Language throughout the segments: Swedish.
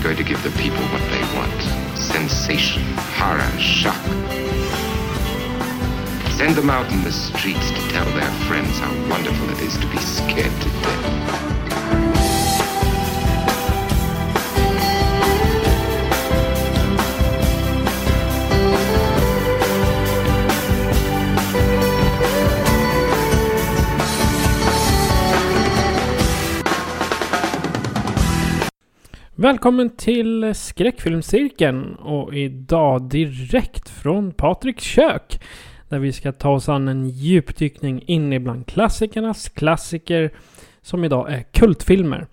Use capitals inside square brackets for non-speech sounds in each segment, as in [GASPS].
I'm going to give the people what they want. Sensation, horror, shock. Send them out in the streets to tell their friends how wonderful it is to be scared to death. Välkommen till skräckfilmscirkeln och idag direkt från Patriks kök. Där vi ska ta oss an en djupdykning in ibland klassikernas klassiker som idag är kultfilmer.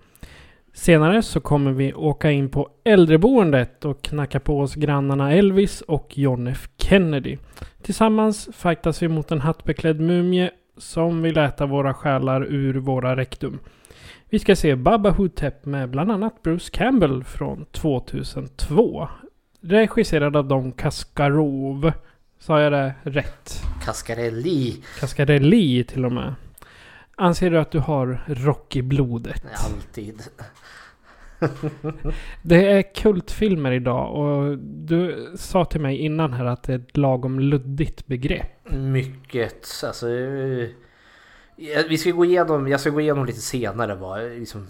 Senare så kommer vi åka in på äldreboendet och knacka på oss grannarna Elvis och John F Kennedy. Tillsammans fightas vi mot en hattbeklädd mumie som vill äta våra själar ur våra rektum. Vi ska se Baba Hotep med bland annat Bruce Campbell från 2002. Regisserad av Don Kaskarov. Sa jag det rätt? Cascarelli. Kaskarelli till och med. Anser du att du har rock i blodet? Alltid. [LAUGHS] Det är kultfilmer idag och du sa till mig innan här att det är ett lagom luddigt begrepp. Mycket. Alltså, eh, vi ska gå igenom, jag ska gå igenom lite senare vad, liksom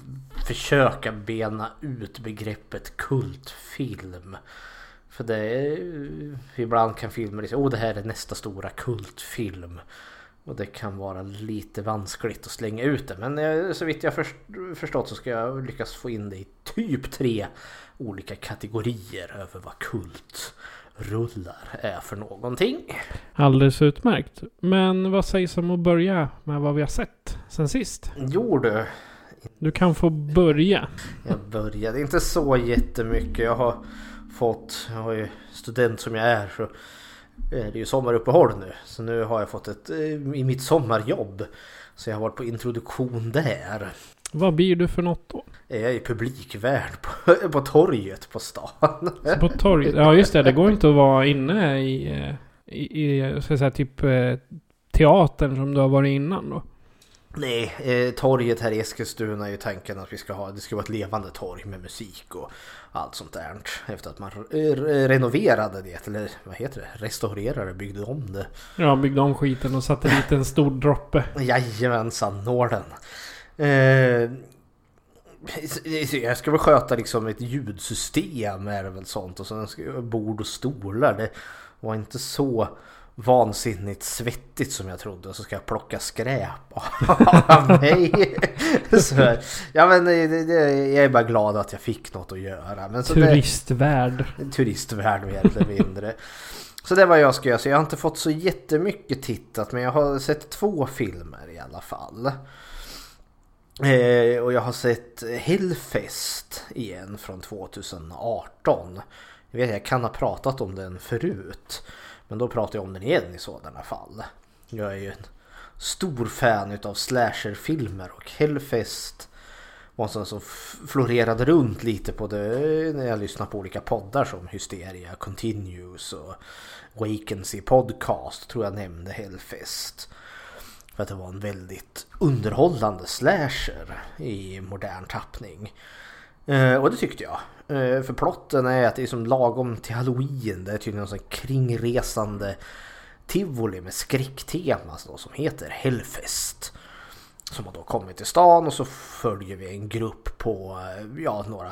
försöka bena ut begreppet kultfilm. För det är, ibland kan filmer liksom, oh det här är nästa stora kultfilm. Och det kan vara lite vanskligt att slänga ut det. Men eh, så vitt jag först, förstått så ska jag lyckas få in det i typ tre olika kategorier över vad kult kultrullar är för någonting. Alldeles utmärkt. Men vad sägs om att börja med vad vi har sett sen sist? Jo du, Du kan få börja. jag började inte så jättemycket. Jag har fått, jag har ju student som jag är så är det ju sommaruppehåll nu. Så nu har jag fått ett, eh, i mitt sommarjobb. Så jag har varit på introduktion där. Vad blir du för något då? Jag är publikvärd på, [LAUGHS] på torget på stan. Så på torget? Ja just det, det går inte att vara inne i, eh, i, i ska säga, typ eh, teatern som du har varit innan då. Nej, eh, torget här i Eskilstuna är ju tanken att vi ska ha, det ska vara ett levande torg med musik och allt sånt där. Efter att man renoverade det, eller vad heter det? Restaurerade, byggde om det. Ja, byggde om skiten och satte dit en stor droppe. Jajamensan, Norden. Eh, jag ska väl sköta liksom ett ljudsystem är det väl sånt och sen bord och stolar. Det var inte så vansinnigt svettigt som jag trodde och så ska jag plocka skräp av [LAUGHS] mig. så, ja men det, det, jag är bara glad att jag fick något att göra. Men så Turistvärd. Det, turistvärd mer eller mindre. Så det var jag ska göra. Så jag har inte fått så jättemycket tittat men jag har sett två filmer i alla fall. Eh, och jag har sett Hellfest igen från 2018. Jag vet jag kan ha pratat om den förut. Men då pratar jag om den igen i sådana fall. Jag är ju en stor fan utav slasherfilmer och Hellfest var en sån som florerade runt lite på det när jag lyssnade på olika poddar som Hysteria Continues och Wakency Podcast tror jag nämnde Hellfest. För att det var en väldigt underhållande slasher i modern tappning. Eh, och det tyckte jag. Eh, för plotten är att det är som lagom till halloween. Det är tydligen en sån kringresande tivoli med skräcktema som heter Hellfest. Som har då kommit till stan och så följer vi en grupp på eh, ja, några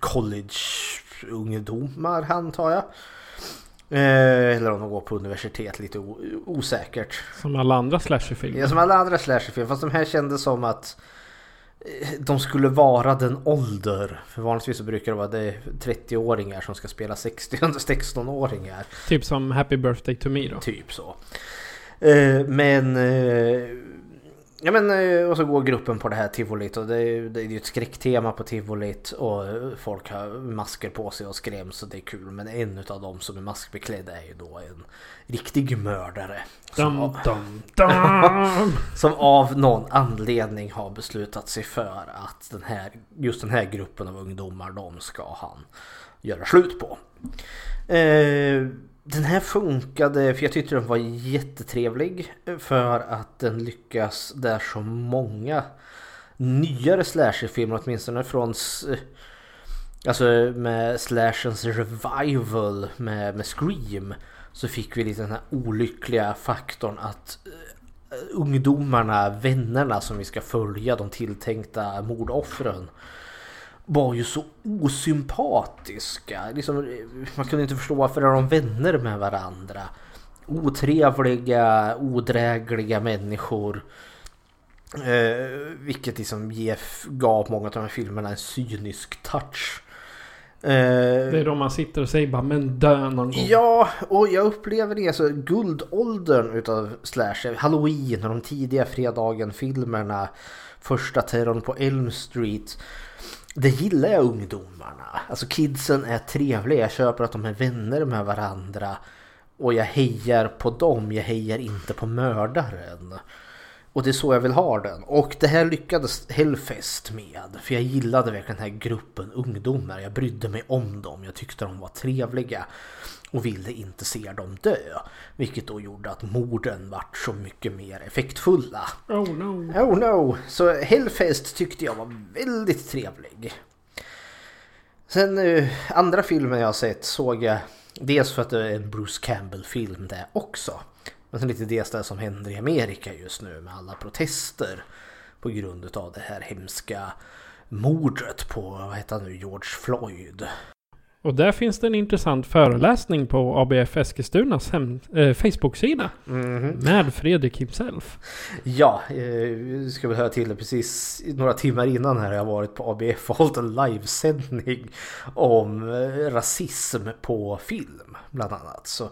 college-ungdomar antar jag. Eh, eller om de går på universitet, lite osäkert. Som alla andra slasherfilmer. Ja, som alla andra slasherfilmer. Fast de här kändes som att de skulle vara den ålder. För vanligtvis så brukar det vara det 30-åringar som ska spela 16-åringar. Typ som Happy Birthday to Me då. Typ så. Men Ja men eh, och så går gruppen på det här tivolit och det är, det är ju ett skräcktema på tivolit och folk har masker på sig och skräms och det är kul. Men en av dem som är maskbeklädd är ju då en riktig mördare. Som, Dum, av, dum, dum. [LAUGHS] som av någon anledning har beslutat sig för att den här, just den här gruppen av ungdomar, de ska han göra slut på. Eh, den här funkade, för jag tyckte den var jättetrevlig. Eh, för att den lyckas där så många nyare slasherfilmer åtminstone från eh, Alltså med slashens revival med, med Scream Så fick vi lite den här olyckliga faktorn att eh, ungdomarna, vännerna som vi ska följa, de tilltänkta mordoffren var ju så osympatiska. Liksom, man kunde inte förstå varför är de vänner med varandra. Otrevliga, odrägliga människor. Eh, vilket liksom gav många av de här filmerna en cynisk touch. Eh, Det är då man sitter och säger bara men dö någon gång. Ja, och jag upplever det så guldåldern utav slasher, Halloween och de tidiga fredagen-filmerna, första terrorn på Elm Street. Det gillar jag ungdomarna. Alltså kidsen är trevliga, jag köper att de är vänner med varandra. Och jag hejar på dem, jag hejar inte på mördaren. Och det är så jag vill ha den. Och det här lyckades Hellfest med. För jag gillade verkligen den här gruppen ungdomar. Jag brydde mig om dem. Jag tyckte de var trevliga. Och ville inte se dem dö. Vilket då gjorde att morden vart så mycket mer effektfulla. Oh no. Oh no! Så Hellfest tyckte jag var väldigt trevlig. Sen eh, andra filmer jag har sett såg jag dels för att det är en Bruce Campbell-film det också. Men sen lite dels det som händer i Amerika just nu med alla protester på grund av det här hemska mordet på, vad heter han nu, George Floyd. Och där finns det en intressant föreläsning på ABF Eskilstunas hem, eh, Facebook-sida. Med Fredrik himself. Ja, eh, ska väl höra till det precis några timmar innan här har jag varit på ABF och hållit en livesändning om eh, rasism på film bland annat. Så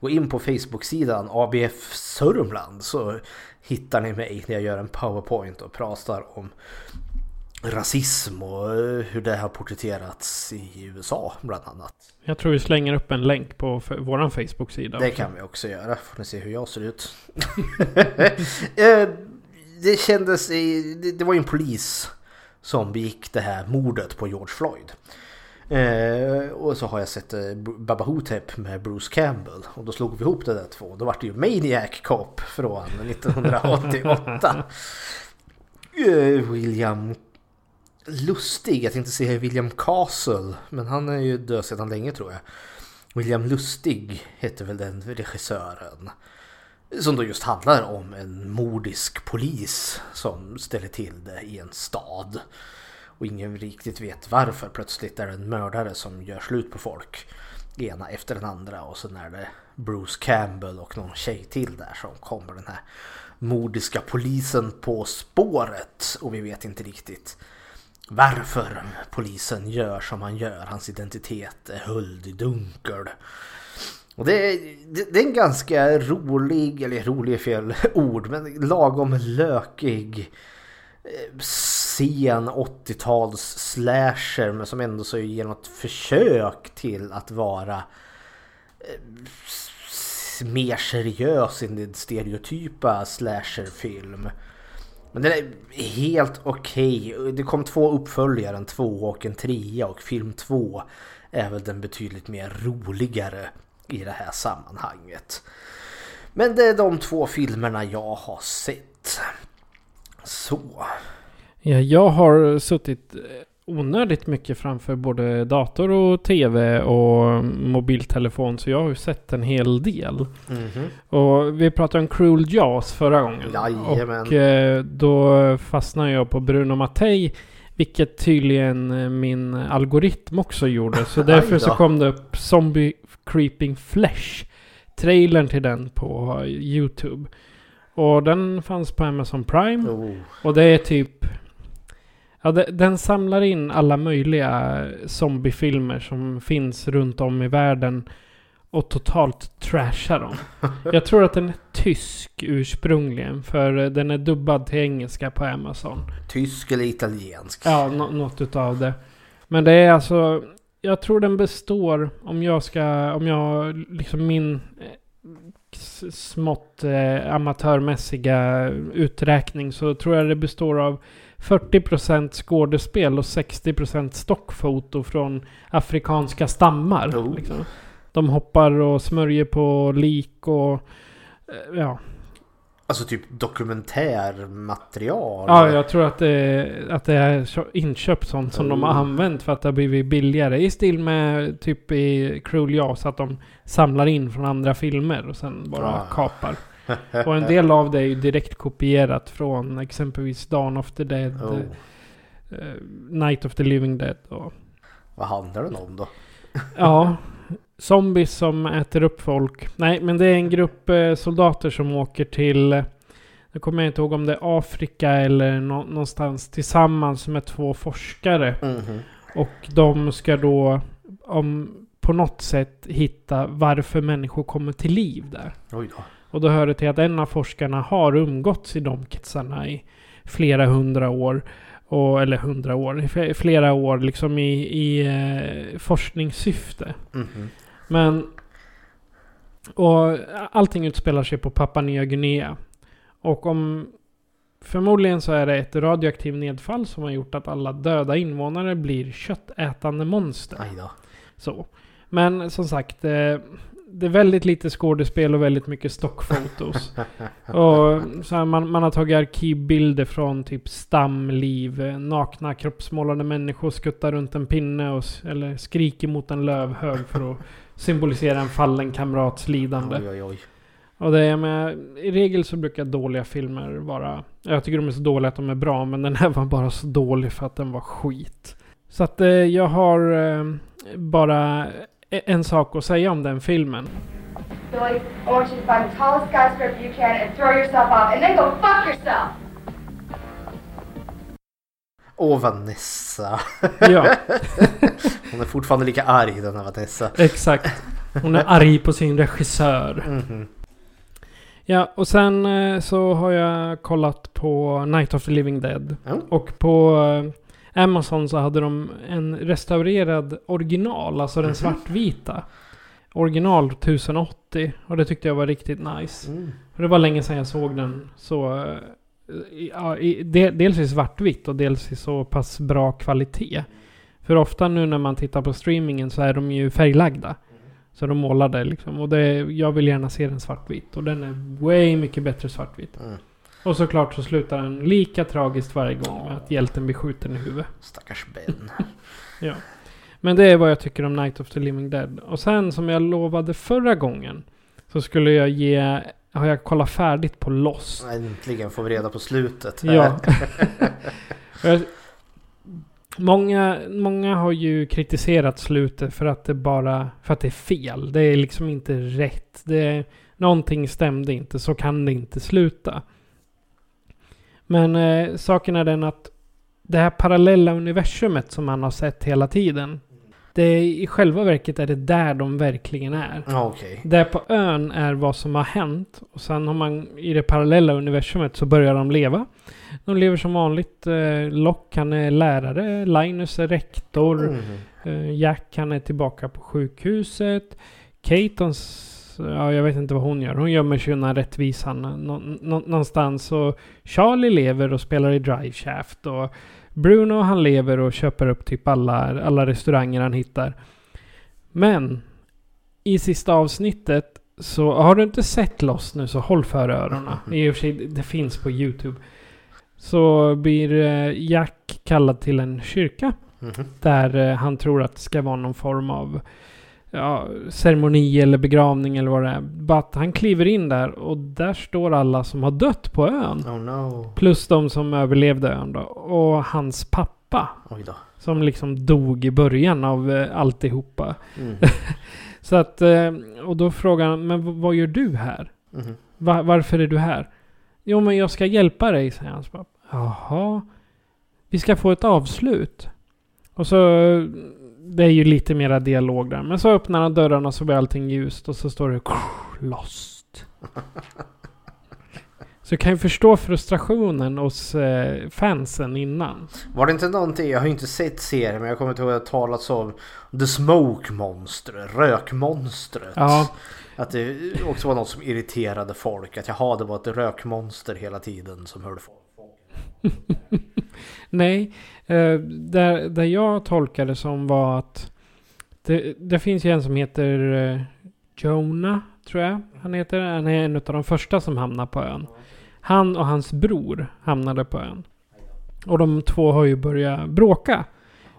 gå in på Facebook-sidan ABF Sörmland så hittar ni mig när jag gör en powerpoint och pratar om rasism och eh, hur det har porträtterats i USA bland annat. Jag tror vi slänger upp en länk på våran Facebook-sida. Det också. kan vi också göra. Får ni se hur jag ser ut. [LAUGHS] Eh, det kändes... det var ju en polis som begick det här mordet på George Floyd. Eh, och så har jag sett eh, Baba Hotep med Bruce Campbell. Och då slog vi ihop det där två. Då var det ju Maniac Cop från [LAUGHS] 1988. [LAUGHS] Eh, William Lustig, jag tänkte säga William Castle. Men han är ju död sedan länge tror jag. William Lustig heter väl den regissören. Som då just handlar om en mordisk polis som ställer till det i en stad. Och ingen riktigt vet varför. Plötsligt är det en mördare som gör slut på folk. Ena efter den andra och sen är det Bruce Campbell och någon tjej till där som kommer den här mordiska polisen på spåret. Och vi vet inte riktigt varför polisen gör som han gör. Hans identitet är höljd i dunkel. Och det, är, det, det är en ganska rolig, eller rolig är fel ord, men lagom lökig eh, sen 80-tals slasher men som ändå så ger något försök till att vara eh, mer seriös än den stereotypa slasherfilm. Men den är helt okej. Det kom två uppföljare, en två och en trea och film två är väl den betydligt mer roligare i det här sammanhanget. Men det är de två filmerna jag har sett. Så. Ja, jag har suttit onödigt mycket framför både dator och tv och mobiltelefon. Så jag har ju sett en hel del. Mhm. Och vi pratade om Cruel Jaws förra gången. Jajamän. Och eh, då fastnade jag på Bruno Mattei. Vilket tydligen eh, min algoritm också gjorde. Så [LAUGHS] därför så kom det upp Zombie Creeping Flesh. Trailern till den på YouTube. Och den fanns på Amazon Prime. Oh. Och det är typ... Ja, den samlar in alla möjliga zombiefilmer som finns runt om i världen. och totalt trashar dem. [LAUGHS] Jag tror att den är tysk ursprungligen. För den är dubbad till engelska på Amazon. Tysk eller italiensk? Ja, nå- något utav det. Men det är alltså... Jag tror den består, om jag ska... Om jag liksom min... eh, smått eh, amatörmässiga uträkning så tror jag det består av 40% skådespel och 60% stockfoto från afrikanska stammar. Oh. Liksom. De hoppar och smörjer på lik och... eh, Ja, Alltså typ dokumentärmaterial? Ja, jag tror att det, att det är kö- inköpt sånt som de har Oh. använt för att det har blivit billigare. I stil med typ i Cruel Jaws att de samlar in från andra filmer och sen bara Ah. kapar. Och en del av det är ju direkt kopierat från exempelvis Dawn of the Dead, Oh. eh, Night of the Living Dead och Vad handlar den om då? Ja. Zombies som äter upp folk. Nej, men det är en grupp eh, soldater som åker till... Jag kommer inte ihåg om det är Afrika eller nå- någonstans tillsammans med två forskare. Mhm. Och de ska då om, på något sätt hitta varför människor kommer till liv där. Oj då. Och då hör det till att en av forskarna har umgåtts i de kretsarna i flera hundra år. Och, eller hundra år, flera år liksom i, i eh, forskningssyfte. Mhm. Men... Och allting utspelar sig på Papua Nya Guinea. Och om... Förmodligen så är det ett radioaktivt nedfall som har gjort att alla döda invånare blir köttätande monster. Så. Men som sagt, eh, det är väldigt lite skådespel och väldigt mycket stockfotos. och så här, man, man har tagit arkivbilder från typ stamliv. eh, Nakna kroppsmålade människor skuttar runt en pinne och, eller skriker mot en lövhög för att symbolisera en fallen kamrats lidande. Oj oj oj. Och det är med, i regel så brukar dåliga filmer vara... Jag tycker de är så dåliga att de är bra, men den här var bara så dålig för att den var skit. Så att eh, jag har eh, bara en sak att säga om den filmen. Billy, I want you to find the tallest skyscraper you can and throw yourself off, and then go fuck yourself! Åh Vanessa. Ja, [LAUGHS] Hon är fortfarande lika arg den här Vanessa. exakt. Hon är arg på sin regissör. Mhm. Ja, och sen eh, så har jag kollat på Night of the Living Dead. Ja. Och på eh, Amazon så hade de en restaurerad original, alltså den Mhm. svartvita. Original 1080. Och det tyckte jag var riktigt nice. Mm. Och det var länge sedan jag såg den så... eh, Ja, i, de, dels i svartvitt och dels i så pass bra kvalitet. För ofta nu när man tittar på streamingen så är de ju färglagda. Så de målade liksom. Och det, jag vill gärna se den svartvitt. Och den är way mycket bättre svartvitt. Mm. Och såklart så slutar den lika tragiskt varje gång med att hjälten blir skjuten i huvudet. Stackars Ben. [LAUGHS] Ja. Men det är vad jag tycker om Night of the Living Dead. Och sen som jag lovade förra gången. Så skulle jag ge... Har jag kollat färdigt på Lost. Äntligen får vi reda på slutet. Ja. [LAUGHS] Många, många har ju kritiserat slutet för att det bara... För att det är fel. Det är liksom inte rätt. Det, någonting stämde inte. Så kan det inte sluta. Men eh, saken är den att det här parallella universumet som man har sett hela tiden. Det är, I själva verket är det där de verkligen är. Okej. Där på ön är vad som har hänt. Och sen har man i det parallella universumet så börjar de leva. De lever som vanligt. Eh, Lock han är lärare. Linus är rektor. Mhm. Eh, Jack han är tillbaka på sjukhuset. Katons... Ja, jag vet inte vad hon gör. Hon gömmer sig undan rättvisan nå, nå, någonstans. Och Charlie lever och spelar i Drive Shaft. Och Bruno han lever och köper upp typ alla, alla restauranger han hittar. Men i sista avsnittet så har du inte sett Lost nu så håll för öronen. I och för sig, det finns på YouTube. Så blir eh, Jack kallad till en kyrka. Mhm. Där eh, han tror att det ska vara någon form av ja, ceremoni eller begravning eller vad det är. Bara att han kliver in där och där står alla som har dött på ön. Oh no. Plus de som överlevde ön då. Och hans pappa. Som liksom dog i början av eh, alltihopa. Mm. [LAUGHS] Så att, eh, och då frågar han, men vad gör du här? Mhm. Va- varför är du här? Jo men jag ska hjälpa dig, säger hans pappa. Jaha. Vi ska få ett avslut. Och så... det är ju lite mera dialog där. Men så öppnar han dörrarna så blir allting ljust och så står det Lost. Så jag kan ju förstå frustrationen hos eh, fansen innan. Var det inte någonting, jag har ju inte sett serien men jag kommer inte ihåg att det talats om The Smoke Monster, rökmonstret. Ja, Att det också var något som irriterade folk. Att jaha, det var ett rökmonster hela tiden som hörde folk. [LAUGHS] nej. Eh, där, där jag tolkade som var att det, det finns ju en som heter eh, Jonah, tror jag han heter. Han är en av de första som hamnar på ön. Han och hans bror hamnade på ön. Och de två har ju börjat bråka.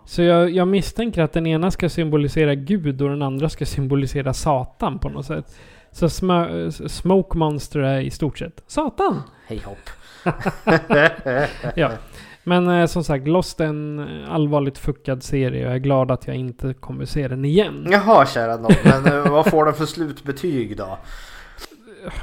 Så jag, jag misstänker att den ena ska symbolisera Gud och den andra ska symbolisera Satan på något sätt. Så smö, Smoke Monster är i stort sett Satan! Hej hopp. [LAUGHS] Ja. Men eh, som sagt, Lost är en eh, allvarligt fuckad serie och jag är glad att jag inte kommer se den igen. Jaha kära nån, men eh, vad får den för slutbetyg då?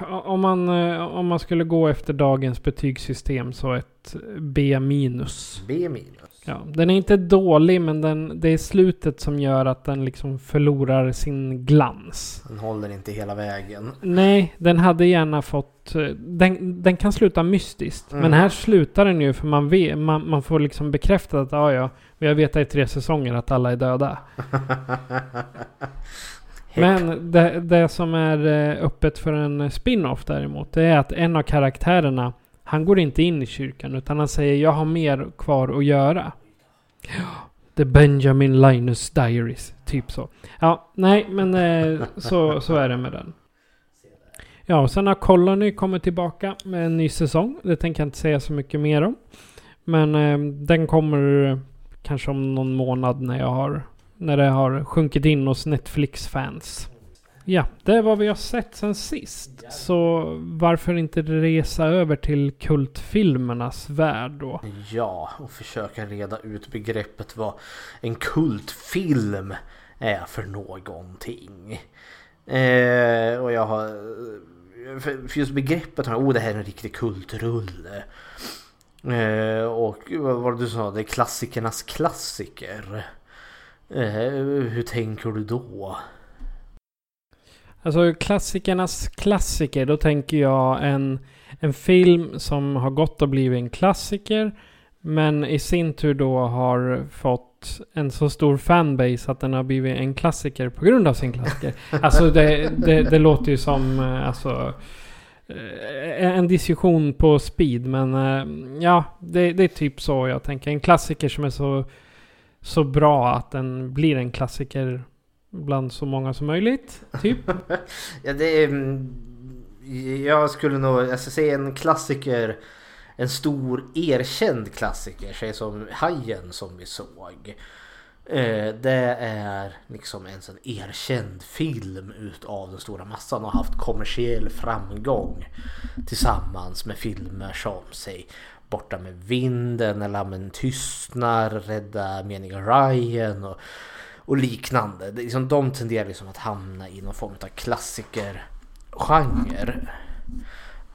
Om man, eh, om man skulle gå efter dagens betygssystem så ett B minus. B minus. Ja, den är inte dålig men den, det är slutet som gör att den liksom förlorar sin glans. Den håller inte hela vägen. Nej, den hade gärna fått... eh, Den, den kan sluta mystiskt. Mm. Men här slutar den ju för man, vet, man, man får liksom bekräftat att ja, ja, vi har vetat i tre säsonger att alla är döda. [LAUGHS] Men det, det som är eh, öppet för en spin-off däremot, det är att en av karaktärerna, han går inte in i kyrkan utan han säger jag har mer kvar att göra. The Benjamin Linus Diaries, typ så. Ja, nej, men eh, så, så är det med den. Ja, och sen har Colony kommit tillbaka med en ny säsong. Det tänker jag inte säga så mycket mer om. Men eh, den kommer eh, kanske om någon månad när jag har när det har sjunkit in hos Netflix-fans. Ja, det är vad vi har sett sen sist. Så varför inte resa över till kultfilmernas värld då? Ja, och försöka reda ut begreppet vad en kultfilm är för någonting. Eh, och jag har... För just begreppet oh det här är en riktig kultrulle. Eh, och vad var det du sa, det är klassikernas klassiker. Eh, hur tänker du då? Alltså klassikernas klassiker, då tänker jag en, en film som har gått och blivit en klassiker. Men i sin tur då har fått en så stor fanbase att den har blivit en klassiker på grund av sin klassiker. [LAUGHS] Alltså det, det, det låter ju som eh, alltså, eh, en diskussion på speed. Men eh, ja, det, det är typ så jag tänker. En klassiker som är så, så bra att den blir en klassiker bland så många som möjligt. Typ. [LAUGHS] Ja, det är... Mm, jag skulle nog... alltså, säga en klassiker. En stor erkänd klassiker. Säg som Hajen som vi såg. Eh, det är liksom en sån erkänd film utav den stora massan och haft kommersiell framgång. Tillsammans med filmer som säg Borta med vinden, eller Men tystnar, Rädda meningen Ryan och, och liknande. Det liksom, de tenderar liksom att hamna i någon form av klassikergenre.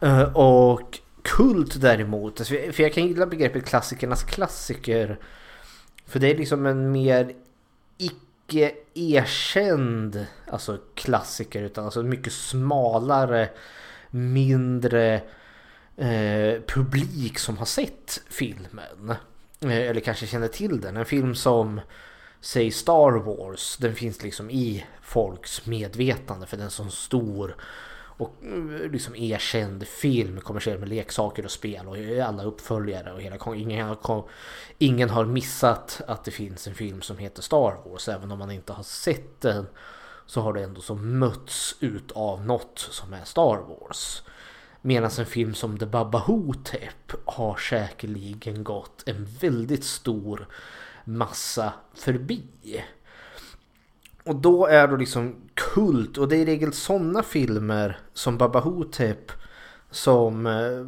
Uh, och kult däremot, alltså, för jag kan gilla begreppet klassikernas klassiker. För det är liksom en mer icke erkänd alltså klassiker utan alltså mycket smalare, mindre eh, publik som har sett filmen. Eh, eller kanske känner till den. En film som säg Star Wars, den finns liksom i folks medvetande för den är en sån stor och eh, liksom erkänd film kommersiell med leksaker och spel och alla uppföljare och hela ingen har, ingen har missat att det finns en film som heter Star Wars även om man inte har sett den så har det ändå så mötts ut av något som är Star Wars. Medan en film som The Baba Hotep har säkerligen gått en väldigt stor massa förbi. Och då är det liksom kult och det är i regel sådana filmer som Baba Hotep som eh,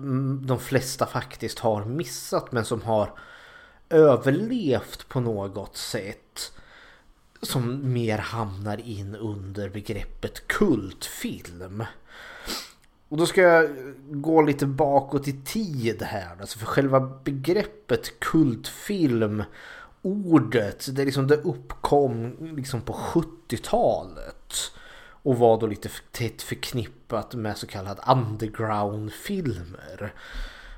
de flesta faktiskt har missat men som har överlevt på något sätt. Som mer hamnar in under begreppet kultfilm. Och då ska jag gå lite bakåt i tid här. Alltså för själva begreppet kultfilm ordet det, liksom, det uppkom liksom på 70-talet. Och var då lite tätt förknippat med så kallade underground-filmer.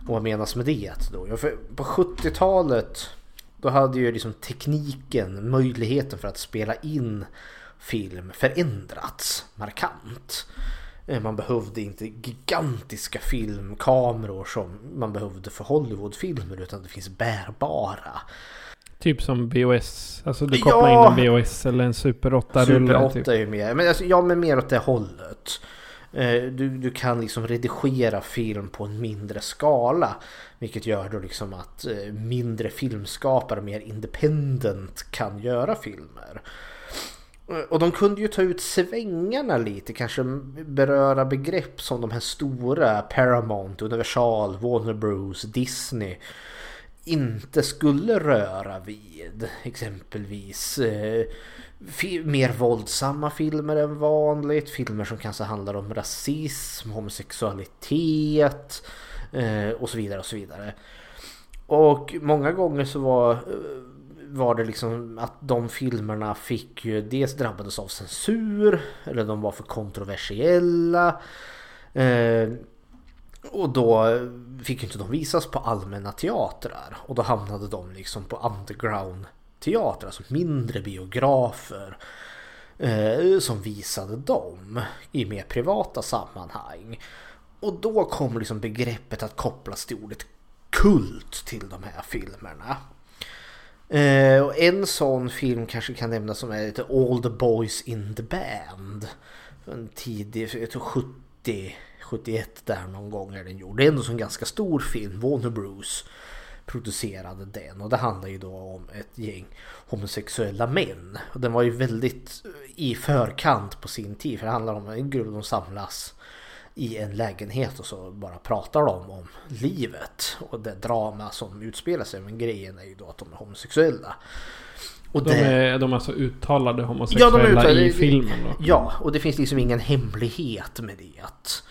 Och vad menas med det då? Ja, för på 70-talet då hade ju liksom tekniken, möjligheten för att spela in film förändrats markant. Eh, man behövde inte gigantiska filmkameror som man behövde för Hollywoodfilmer utan det finns bärbara. Typ som VHS. Alltså du kopplar ja, in en VHS eller en Super 8-rulle. Super 8 typ. är ju mer, men alltså, ja men mer åt det hållet. Eh, du, du kan liksom redigera film på en mindre skala. Vilket gör då liksom att eh, mindre filmskapare, mer independent kan göra filmer. Och de kunde ju ta ut svängarna lite, kanske beröra begrepp som de här stora Paramount, Universal, Warner Bros, Disney inte skulle röra vid. Exempelvis eh, mer våldsamma filmer än vanligt. Filmer som kanske handlar om rasism, homosexualitet eh, och så vidare och så vidare. Och många gånger så var, eh, var det liksom att de filmerna fick ju dels drabbades av censur eller de var för kontroversiella. Eh, och då fick inte de visas på allmänna teatrar och då hamnade de liksom på underground teatrar, alltså mindre biografer eh, som visade dem i mer privata sammanhang. Och då kom liksom begreppet att kopplas till ordet kult till de här filmerna. Eh, och en sån film kanske kan nämnas som är lite All the Boys in the Band. En tidig, jag tror 70 71 där någon gång är den gjord. Det är ändå en ganska stor film. Warner Bros producerade den och det handlar ju då om ett gäng homosexuella män. Och den var ju väldigt i förkant på sin tid för det handlar om en grupp som samlas i en lägenhet och så bara pratar de om livet och det drama som utspelar sig. Men grejen är ju då att de är homosexuella. Och de, är, de är alltså uttalade homosexuella ja, de uttalade, i filmen då? Ja, och det finns liksom ingen hemlighet med det. Eh,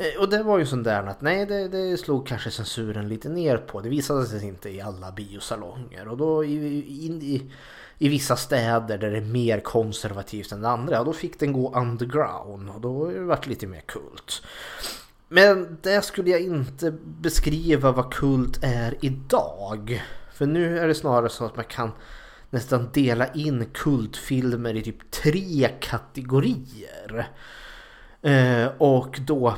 Eh, och det var ju sån där att nej det, det slog kanske censuren lite ner på. Det visade sig inte i alla biosalonger. Och då i, i, i vissa städer där det är mer konservativt än det andra. Då fick den gå underground och då vart det lite mer kult. Men det skulle jag inte beskriva vad kult är idag. För nu är det snarare så att man kan nästan dela in kultfilmer i typ tre kategorier. Eh, och då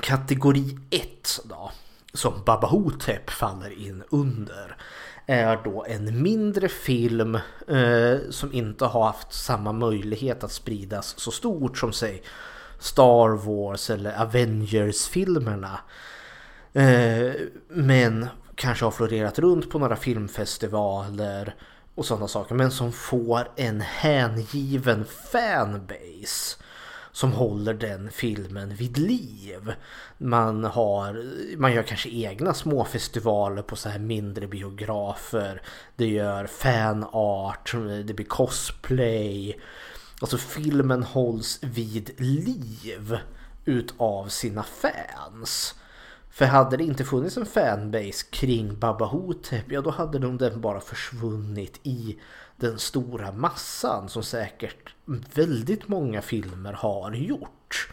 Kategori 1 då, som Babahotep faller in under, är då en mindre film eh, som inte har haft samma möjlighet att spridas så stort som säg Star Wars eller Avengers-filmerna. Eh, men kanske har florerat runt på några filmfestivaler och sådana saker. Men som får en hängiven fanbase som håller den filmen vid liv. Man, har, man gör kanske egna små festivaler på så här mindre biografer. Det gör fanart, det blir cosplay. Alltså filmen hålls vid liv utav sina fans. För hade det inte funnits en fanbase kring Baba Hotep, ja då hade nog den bara försvunnit i den stora massan som säkert väldigt många filmer har gjort.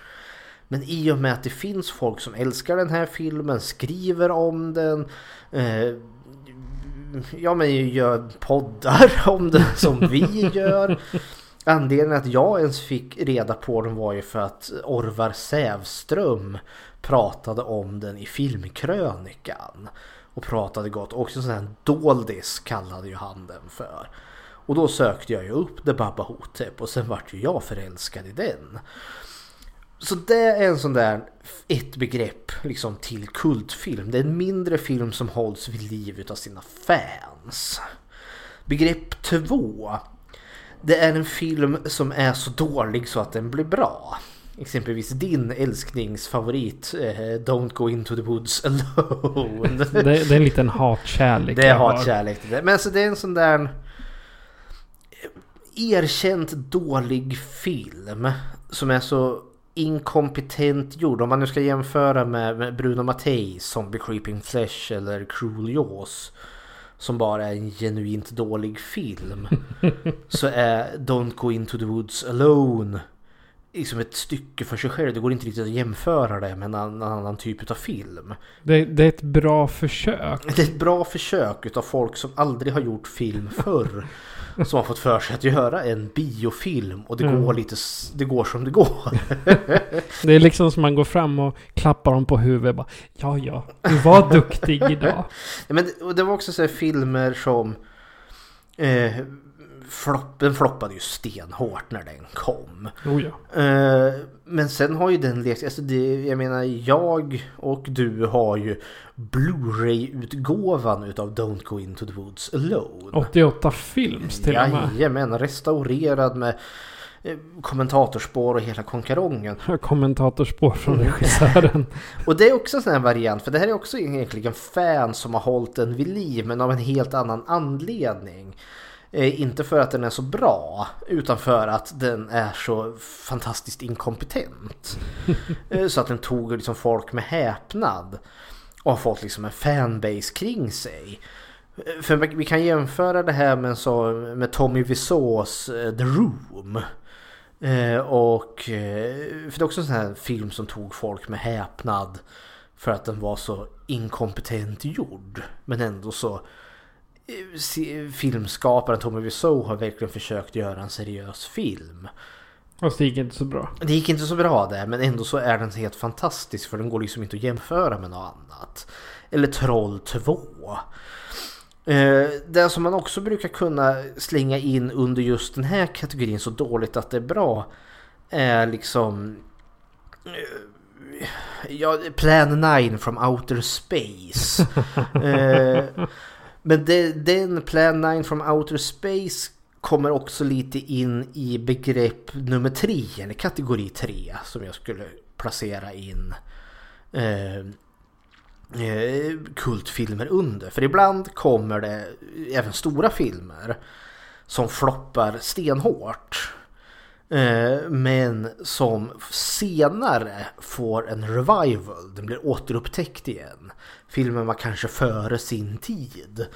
Men i och med att det finns folk som älskar den här filmen, skriver om den, eh, ja men gör poddar [LAUGHS] om den som vi gör. Anledningen att jag ens fick reda på den var ju för att Orvar Sävström pratade om den i filmkrönikan. Och pratade gott. Också sån här doldis kallade ju han den för. Och då sökte jag ju upp The Baba Hotep och sen vart ju jag förälskad i den. Så det är en sån där ett begrepp liksom till kultfilm. Det är en mindre film som hålls vid liv utav sina fans. Begrepp två. Det är en film som är så dålig så att den blir bra. Exempelvis din älskningsfavorit eh, Don't go into the woods alone. det, det är en liten hatkärlek. Det är hatkärlek. Men alltså det är en sån där erkänt dålig film som är så inkompetent gjord. Om man nu ska jämföra med, Bruno Mattei, Zombie Creeping Flesh eller Cruel Jaws. som bara är en genuint dålig film [LAUGHS] så är Don't Go Into The Woods Alone liksom ett stycke för sig själv. Det går inte riktigt att jämföra det med en annan, annan typ av film. Det, det är ett bra försök. Det är ett bra försök utav folk som aldrig har gjort film [LAUGHS] förr. Som har fått för sig att göra en biofilm och det Mm. går lite, det går som det går. [LAUGHS] Det är liksom som man går fram och klappar dem på huvudet. Bara, ja, ja, du var duktig idag. [LAUGHS] Men det, och det var också så här filmer som... Eh, flopp, den floppade ju stenhårt när den kom. Oh, ja. Eh, men sen har ju den lekt... Alltså det, jag menar jag och du har ju Blu-ray-utgåvan utav Don't Go Into The Woods Alone. 88 films till och med. Jajamän, restaurerad med eh, kommentatorspår och hela konkarongen. [LAUGHS] Kommentatorspår från regissören. [LAUGHS] Och det är också en sån här variant, för det här är också egentligen fans som har hållit den vid liv, men av en helt annan anledning. Eh, inte för att den är så bra, utan för att den är så fantastiskt inkompetent. [LAUGHS] eh, så att den tog liksom folk med häpnad. Och har fått liksom en fanbase kring sig. För vi kan jämföra det här med, så, med Tommy Wiseaus eh, The Room. Eh, och, eh, för det är också en sån här film som tog folk med häpnad. För att den var så inkompetent gjord. Men ändå så eh, filmskaparen Tommy Wiseau har verkligen försökt göra en seriös film. Och det gick inte så bra. Det gick inte så bra där men ändå så är den helt fantastisk för den går liksom inte att jämföra med något annat. Eller Troll 2. Eh, det som man också brukar kunna slänga in under just den här kategorin så dåligt att det är bra är liksom eh, Ja, Plan 9 from Outer Space. [LAUGHS] eh, men det, den Plan 9 from Outer Space kommer också lite in i begrepp nummer tre, eller kategori tre som jag skulle placera in eh, eh, kultfilmer under. För ibland kommer det även stora filmer som floppar stenhårt. Eh, men som senare får en revival. Den blir återupptäckt igen. Filmen var kanske före sin tid.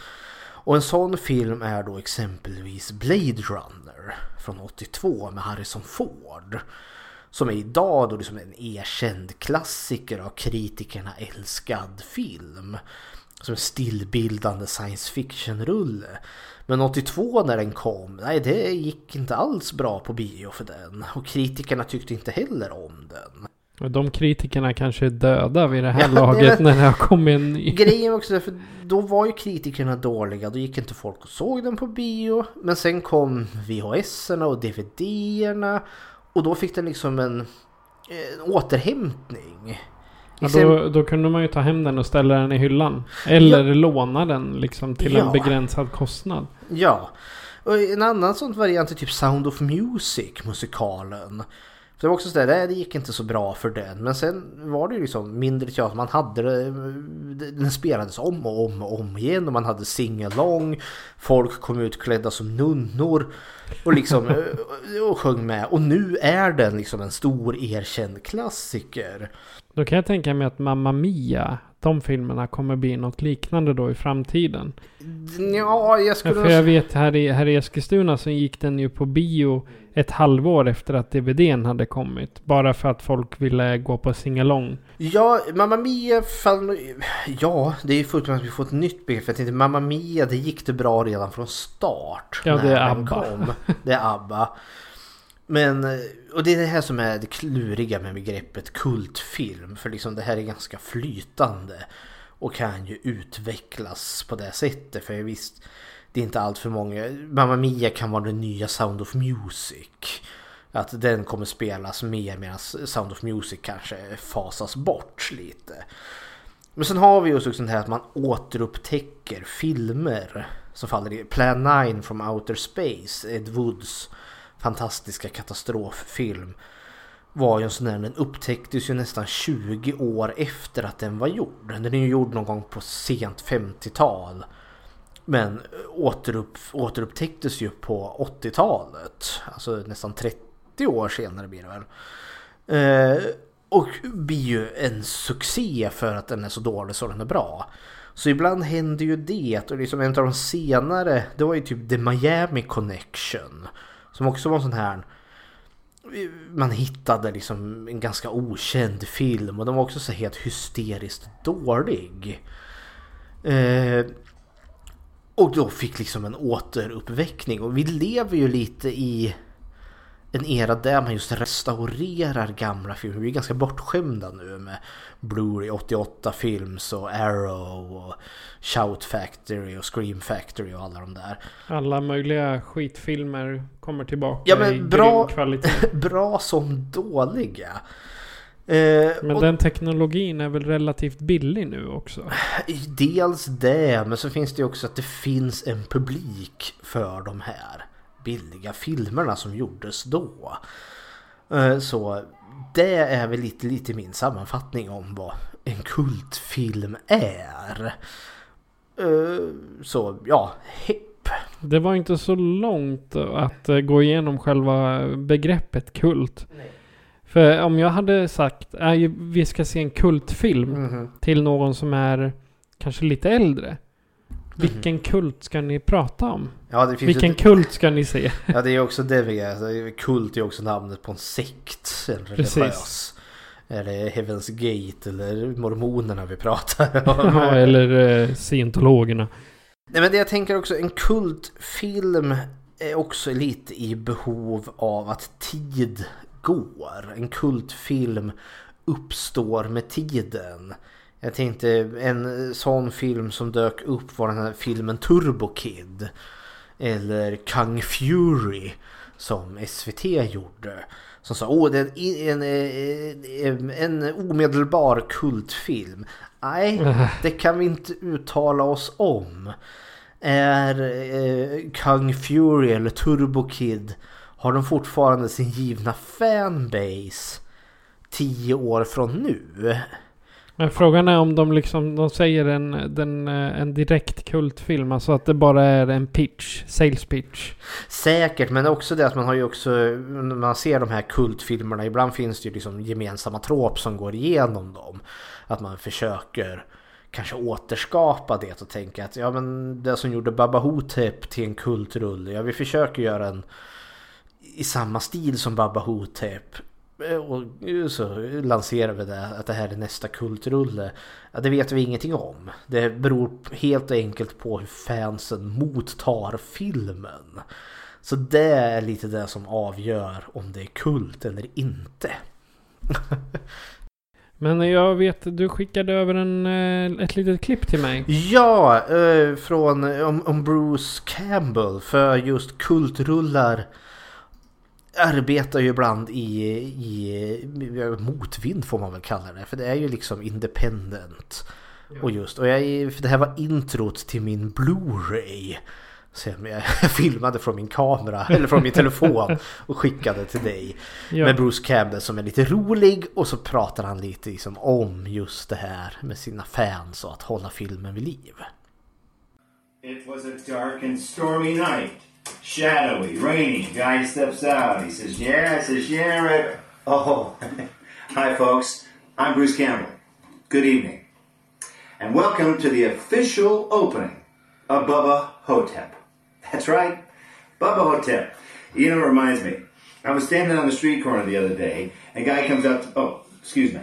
Och en sån film är då exempelvis Blade Runner från 82 med Harrison Ford. Som är idag då liksom en erkänd klassiker av kritikerna älskad film. Som en stillbildande science fiction-rulle. Men 82 när den kom, nej det gick inte alls bra på bio för den. Och kritikerna tyckte inte heller om den. De kritikerna kanske är döda vid det här Ja, det laget är- när det har kommit en ny. Grejen också för då var ju kritikerna dåliga, då gick inte folk och såg den på bio. Men sen kom VHS-erna och DVD-erna och då fick den liksom en, en återhämtning. Ja, då, då kunde man ju ta hem den och ställa den i hyllan. Eller låna den liksom till en Ja. begränsad kostnad. Ja. Och en annan sån variant är typ Sound of Music, musikalen. Det var också sådär, nej, det gick inte så bra för den. Men sen var det ju liksom mindre teater. Man hade det, den spelades om och om och om igen. Och man hade singalong. Folk kom utklädda som nunnor. Och liksom [LAUGHS] och- sjöng med. Och nu är den liksom en stor erkänd klassiker. Då kan jag tänka mig att Mamma Mia, de filmerna kommer bli något liknande då i framtiden. Ja, jag Ja, skulle... för jag vet här i, här i Eskilstuna så gick den ju på bio ett halvår efter att DVDn hade kommit. Bara för att folk ville gå på singalong. Ja, Mamma Mia fall... Ja, det är ju fullt att vi får ett nytt begrepp. Jag tänkte Mamma Mia, det gick det bra redan från start. Ja, det är ABBA. Kom. Det är ABBA. Men, och det är det här som är det kluriga med begreppet kultfilm. För liksom det här är ganska flytande. Och kan ju utvecklas på det sättet. För visst, det är inte allt för många. Mamma Mia kan vara den nya Sound of Music. Att den kommer spelas mer medan Sound of Music kanske fasas bort lite. Men sen har vi ju också det här att man återupptäcker filmer som faller i Plan 9 from Outer Space, Ed Woods fantastiska katastroffilm var ju en sån där, den upptäcktes ju nästan 20 år efter att den var gjord. Den är ju gjord någon gång på sent 50-tal. Men eh, återupp, återupptäcktes ju på 80-talet. Alltså nästan 30 år senare blir det väl. Eh, och blir ju en succé för att den är så dålig så den är bra. Så ibland händer ju det och liksom en av de senare det var ju typ The Miami Connection. Som också var en sån här man hittade liksom en ganska okänd film och den var också så helt hysteriskt dålig. Eh, och då fick liksom en återuppväckning och vi lever ju lite i en era där man just restaurerar gamla filmer. Vi är ganska bortskämda nu med Blu-ray 88 Films och Arrow och Shout Factory och Scream Factory och alla de där. Alla möjliga skitfilmer kommer tillbaka Ja men i bra, kvalitet. [LAUGHS] bra som dåliga. Eh, Men och den teknologin är väl relativt billig nu också? Dels det, men så finns det ju också att det finns en publik för de här billiga filmerna som gjordes då. Eh, Så det är väl lite, lite min sammanfattning om vad en kultfilm är. Eh, Så ja, hipp. Det var inte så långt att gå igenom själva begreppet kult. För om jag hade sagt att vi ska se en kultfilm Mhm. till någon som är kanske lite äldre. Vilken kult ska ni prata om? Ja, Vilken ju, kult ska ni se? [LAUGHS] ja, det är också det vi är. Kult är också namnet på en sekt. En religiös. Precis. Eller Heaven's Gate eller mormonerna vi pratar om. [LAUGHS] Ja, eller eh, scientologerna. Nej men det jag tänker också, en kultfilm är också lite i behov av att tid går. En kultfilm uppstår med tiden. Jag tänkte en sån film som dök upp var den här filmen Turbo Kid. Eller Kung Fury som SVT gjorde. Som sa åh det är en, en, en omedelbar kultfilm. Nej, [LAUGHS] det kan vi inte uttala oss om. Är eh, Kung Fury eller Turbo Kid har de fortfarande sin givna fanbase tio år från nu? Men frågan är om de liksom, de säger en, den, eh, en direkt kultfilm. Alltså att det bara är en pitch, sales pitch. Säkert, men också det att man har ju också, när man ser de här kultfilmerna, ibland finns det ju liksom gemensamma trop som går igenom dem. Att man försöker kanske återskapa det och tänka att ja men det som gjorde Baba Hotep till en kultrulle, ja vi försöker göra en i samma stil som Baba Hotep. Och så lanserar vi det, att det här är nästa kultrulle. Ja, det vet vi ingenting om. Det beror helt enkelt på hur fansen mottar filmen. Så det är lite det som avgör om det är kult eller inte. [LAUGHS] Men jag vet, du skickade över en, eh, ett litet klipp till mig. Ja, eh, från om, om Bruce Campbell för just kultrullar arbetar ju ibland i, i motvind får man väl kalla det. För det är ju liksom independent. Och just, och jag, för det här var introt till min Blu-ray. Som jag [LAUGHS] filmade från min kamera, eller från min telefon [LAUGHS] och skickade till dig. Ja. Med Bruce Campbell som är lite rolig och så pratar han lite liksom om just det här med sina fans och att hålla filmen vid liv. It was a dark and stormy night. Shadowy, rainy. Guy steps out. He says, Yeah. I says, Yeah, right. Oh, [LAUGHS] hi, folks. I'm Bruce Campbell. Good evening. And welcome to the official opening of Bubba Hotep. That's right, Bubba Hotep. You know, it reminds me. I was standing on the street corner the other day, and a guy comes up. To, oh, excuse me.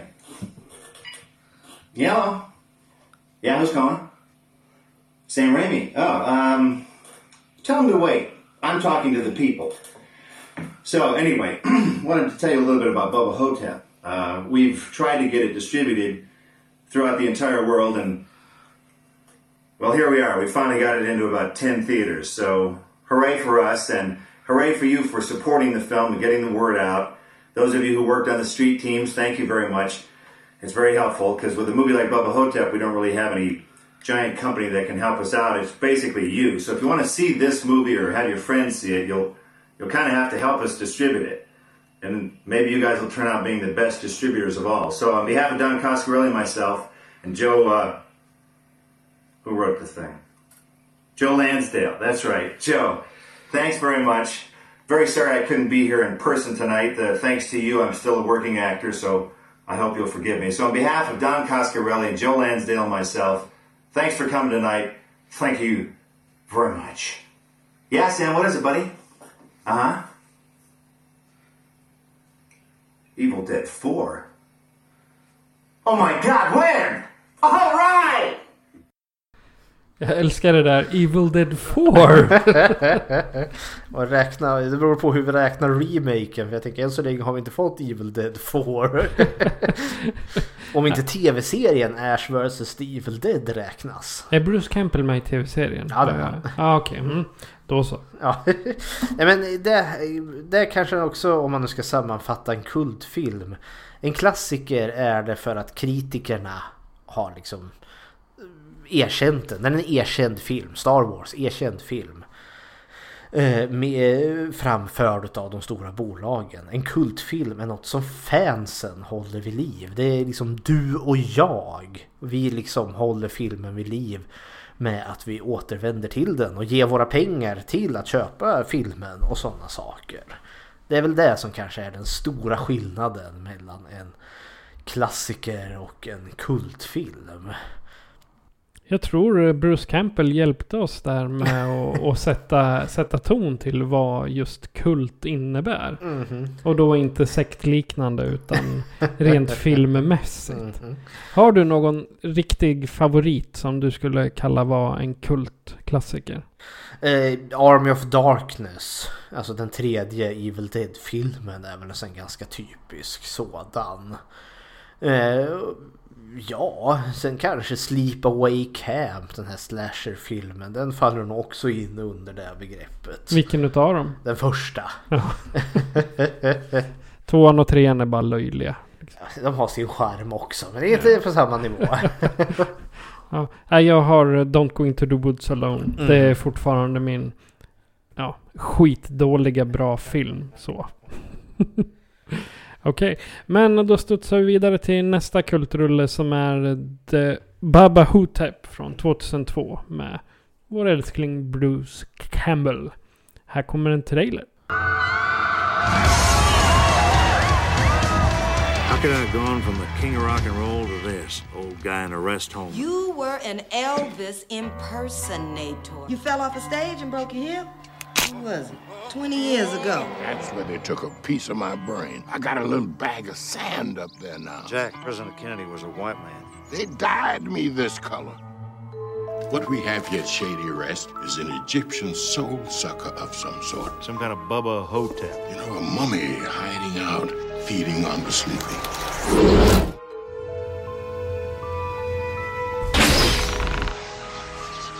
Yellow. Yeah, who's calling? Sam Raimi. Oh, um, tell him to wait. I'm talking to the people. So anyway, [CLEARS THROAT] wanted to tell you a little bit about Bubba Hotep. Uh, we've tried to get it distributed throughout the entire world, and well, here we are. We finally got it into about ten theaters. So hooray for us, and hooray for you for supporting the film and getting the word out. Those of you who worked on the street teams, thank you very much. It's very helpful because with a movie like Bubba Hotep, we don't really have any giant company that can help us out. It's basically you. So if you want to see this movie or have your friends see it, you'll you'll kind of have to help us distribute it. And maybe you guys will turn out being the best distributors of all. So on behalf of Don Coscarelli and myself, and Joe, uh, who wrote the thing? Joe Lansdale. That's right, Joe. Thanks very much. Very sorry I couldn't be here in person tonight. Uh, thanks to you, I'm still a working actor, so I hope you'll forgive me. So on behalf of Don Coscarelli, and Joe Lansdale, and myself, Thanks for coming tonight. Thank you very much. Yeah, Sam, what is it, buddy? Uh huh. Evil Dead 4. Oh my god, when? All right! Jag älskar det där Evil Dead 4. [LAUGHS] Och räkna, det beror på hur vi räknar remaken. För jag tänker än så länge har vi inte fått Evil Dead 4. [LAUGHS] Om inte tv-serien Ash vs. The Evil Dead räknas. är Bruce Campbell med i tv-serien? Ja, det är han. Ja, okej. Mm. Då så. Ja, [LAUGHS] Nej, men det, det är kanske också om man nu ska sammanfatta en kultfilm. En klassiker är det för att kritikerna har liksom erkänt den. Den är en erkänd film. Star Wars, erkänd film. Eh, med, eh, framförd av de stora bolagen. En kultfilm är något som fansen håller vid liv. Det är liksom du och jag. Vi liksom håller filmen vid liv med att vi återvänder till den och ger våra pengar till att köpa filmen och sådana saker. Det är väl det som kanske är den stora skillnaden mellan en klassiker och en kultfilm. Jag tror Bruce Campbell hjälpte oss där med [LAUGHS] att, sätta, sätta ton till vad just kult innebär. Och då inte sektliknande utan rent [LAUGHS] filmmässigt. Har du någon riktig favorit som du skulle kalla vara en kultklassiker? Eh, Army of Darkness, alltså den tredje Evil Dead-filmen är väl en ganska typisk sådan. Eh, ja, sen kanske Sleepaway Camp, den här slasher-filmen. Den faller nog också in under det begreppet. Vilken utav dem? Den första. [LAUGHS] Tvåan och trean är bara löjliga. De har sin charm också, men det är inte på samma nivå. [LAUGHS] [LAUGHS] Ja. Jag har Don't Go Into The Woods Alone. Mm. Det är fortfarande min ja, skitdåliga bra film. Så. Okej, men då studsar vi vidare till nästa kultrulle som är The Baba Hotep från 2002 med vår älskling Bruce Campbell. Här kommer en trailer. How could I have gone from the king of rock and roll to this old guy in a rest home? You were an Elvis impersonator. You fell off a stage and broke your hip? When was it? 20 years ago. That's where they took a piece of my brain. I got a little bag of sand up there now. Jack, President Kennedy was a white man. They dyed me this color. What we have here at Shady Rest is an Egyptian soul sucker of some sort. Some kind of Bubba Hotep. You know, a mummy hiding out, feeding on the sleeping.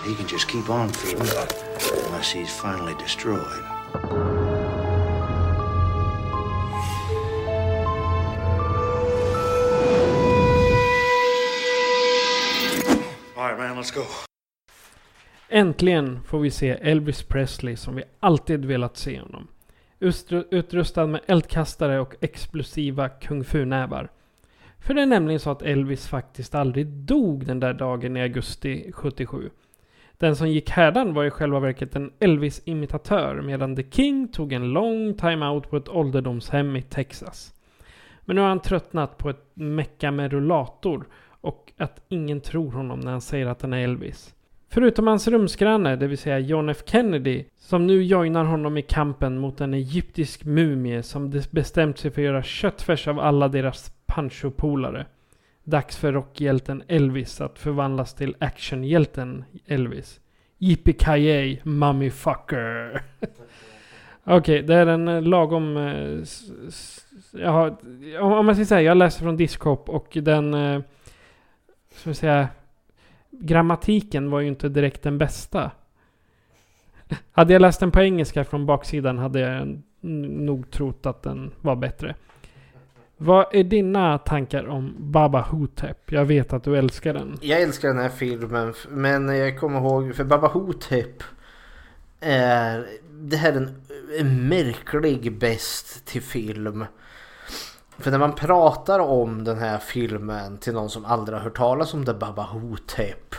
He can just keep on feeding unless he's finally destroyed. All right, man, let's go. Äntligen får vi se Elvis Presley som vi alltid velat se honom. Utrustad med eldkastare och explosiva kung fu-nävar. För det är nämligen så att Elvis faktiskt aldrig dog den där dagen i augusti 77. Den som gick härdan var i själva verket en Elvis-imitatör medan The King tog en lång time-out på ett ålderdomshem i Texas. Men nu har han tröttnat på ett mecka med rullator och att ingen tror honom när han säger att han är Elvis. Förutom hans rumsgranne, det vill säga John F Kennedy, som nu joinar honom i kampen mot en egyptisk mumie som bestämt sig för att göra köttfärs av alla deras panchopolare. Dags för rockhjälten Elvis att förvandlas till actionhjälten Elvis. Yippee mummy-fucker. [LAUGHS] Okej, det är en eh, lagom... eh, Jag har, om jag man ska säga, jag läser från Discop och den... eh, Ska vi säga... Grammatiken var ju inte direkt den bästa. [LAUGHS] Hade jag läst den på engelska från baksidan hade jag nog trott att den var bättre. Vad är dina tankar om Baba Hotep? Jag vet att du älskar den. Jag älskar den här filmen men jag kommer ihåg för Baba Hotep är det här är en, en märklig bäst till film. För när man pratar om den här filmen till någon som aldrig har hört talas om det Baba Hotep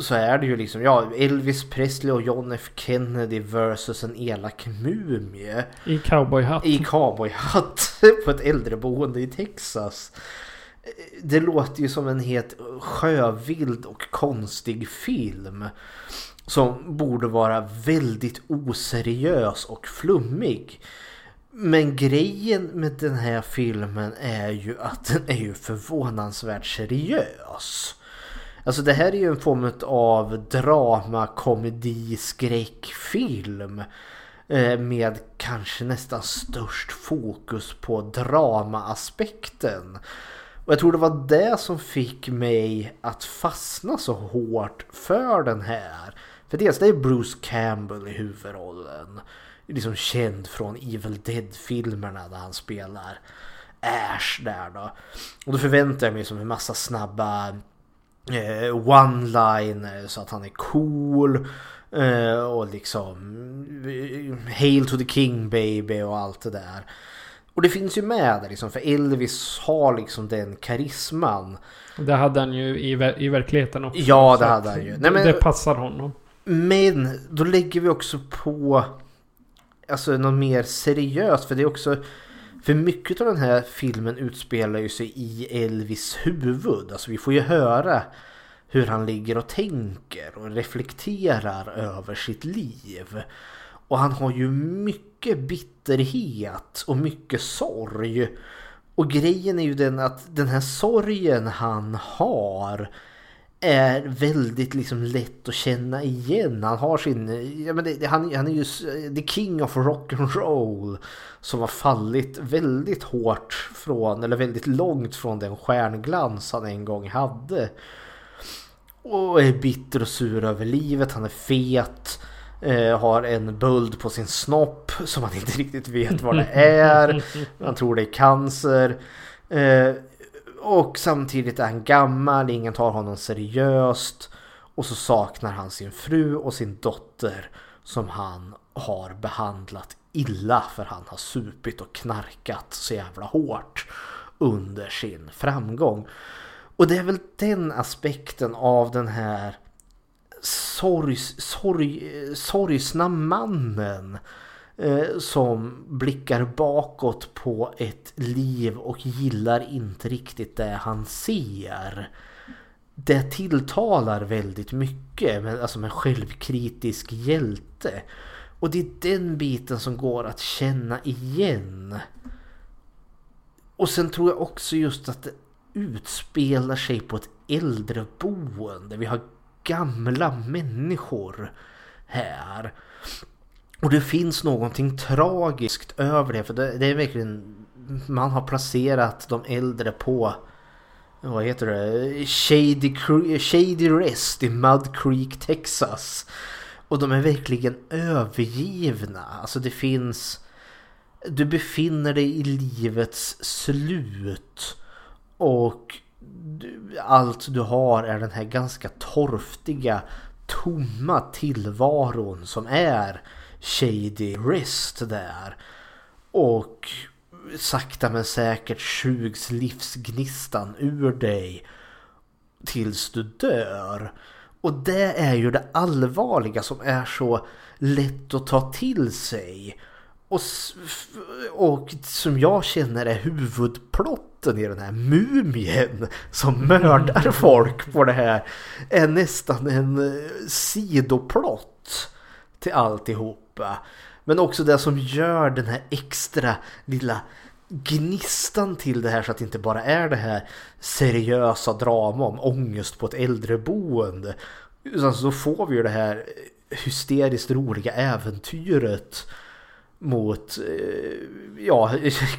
så är det ju liksom ja Elvis Presley och John F Kennedy versus en elak mumie I cowboyhatt. i cowboyhatt [LAUGHS] på ett äldreboende i Texas. Det låter ju som en helt sjövild och konstig film. Som borde vara väldigt oseriös och flummig. Men grejen med den här filmen är ju att den är ju förvånansvärt seriös. Alltså det här är ju en form av drama, komedi, skräckfilm. Eh, med kanske nästan störst fokus på dramaaspekten. Och jag tror det var det som fick mig att fastna så hårt för den här. För dels det är Bruce Campbell i huvudrollen. Liksom känd från Evil Dead-filmerna där han spelar Ash där då. Och då förväntar jag mig som en massa snabba eh, one-liner så att han är cool. Eh, och liksom eh, Hail to the King baby och allt det där. Och det finns ju med där liksom, för Elvis har liksom den karisman. Det hade han ju i, ver- i verkligheten också. Ja, det hade han ju. Nej, men- Det passar honom. Men då lägger vi också på alltså något mer seriöst för det är också för mycket av den här filmen utspelar ju sig i Elvis huvud. Alltså vi får ju höra hur han ligger och tänker och reflekterar över sitt liv. Och han har ju mycket bitterhet och mycket sorg. Och grejen är ju den att den här sorgen han har är väldigt liksom lätt att känna igen. Han har sin... Ja, men det, han, han är ju the king of rock and roll som har fallit väldigt hårt från, eller väldigt långt från den stjärnglans han en gång hade. Och är bitter och sur över livet. Han är fet. Eh, har en böld på sin snopp som han inte riktigt vet vad det är. [LAUGHS] Han tror det är cancer. Eh, och samtidigt är han gammal, ingen tar honom seriöst. Och så saknar han sin fru och sin dotter som han har behandlat illa för han har supit och knarkat så jävla hårt under sin framgång. Och det är väl den aspekten av den här sorgs, sorg, sorgsna mannen eh, Eh, som blickar bakåt på ett liv och gillar inte riktigt det han ser. Det tilltalar väldigt mycket, men alltså med självkritisk hjälte. Och det är den biten som går att känna igen. Och sen tror jag också just att det utspelar sig på ett äldreboende. Vi har gamla människor här. Och det finns någonting tragiskt över det. För det, det är verkligen... Man har placerat de äldre på... Vad heter det? Shady, Shady Rest i Mud Creek, Texas. Och de är verkligen övergivna. Alltså det finns... Du befinner dig i livets slut. Och du, allt du har är den här ganska torftiga, tomma tillvaron som är Shady Rest där. Och sakta men säkert sugs livsgnistan ur dig tills du dör. Och det är ju det allvarliga som är så lätt att ta till sig. Och, och som jag känner är huvudplotten i den här mumien som mördar folk på det här är nästan en eh, sidoplott till djupa. Men också det som gör den här extra lilla gnistan till det här så att det inte bara är det här seriösa drama om ångest på ett äldreboende. Utan så får vi ju det här hysteriskt roliga äventyret mot eh, ja,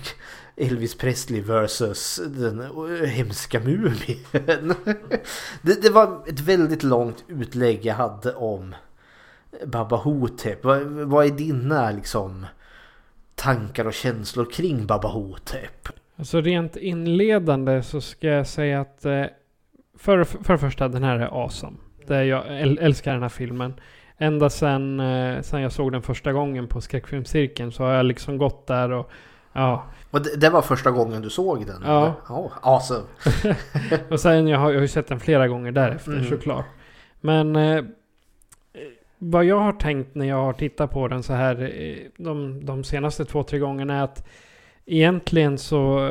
[LAUGHS] Elvis Presley versus den hemska mumien. [LAUGHS] Det, det var ett väldigt långt utlägg jag hade om Baba Hotep. Vad, vad är dina liksom tankar och känslor kring Baba Hotep? Alltså rent inledande så ska jag säga att eh, för, för det första den här är awesome. Det jag äl- älskar den här filmen. Ända sen, eh, sen jag såg den första gången på skräckfilmscirkeln så har jag liksom gått där och ja. Och det, det var första gången du såg den? Ja. Oh, awesome. [LAUGHS] och sen jag har jag har ju sett den flera gånger därefter Mm. såklart. Men eh, vad jag har tänkt när jag har tittat på den så här eh, de, de senaste två, tre gångerna är att egentligen så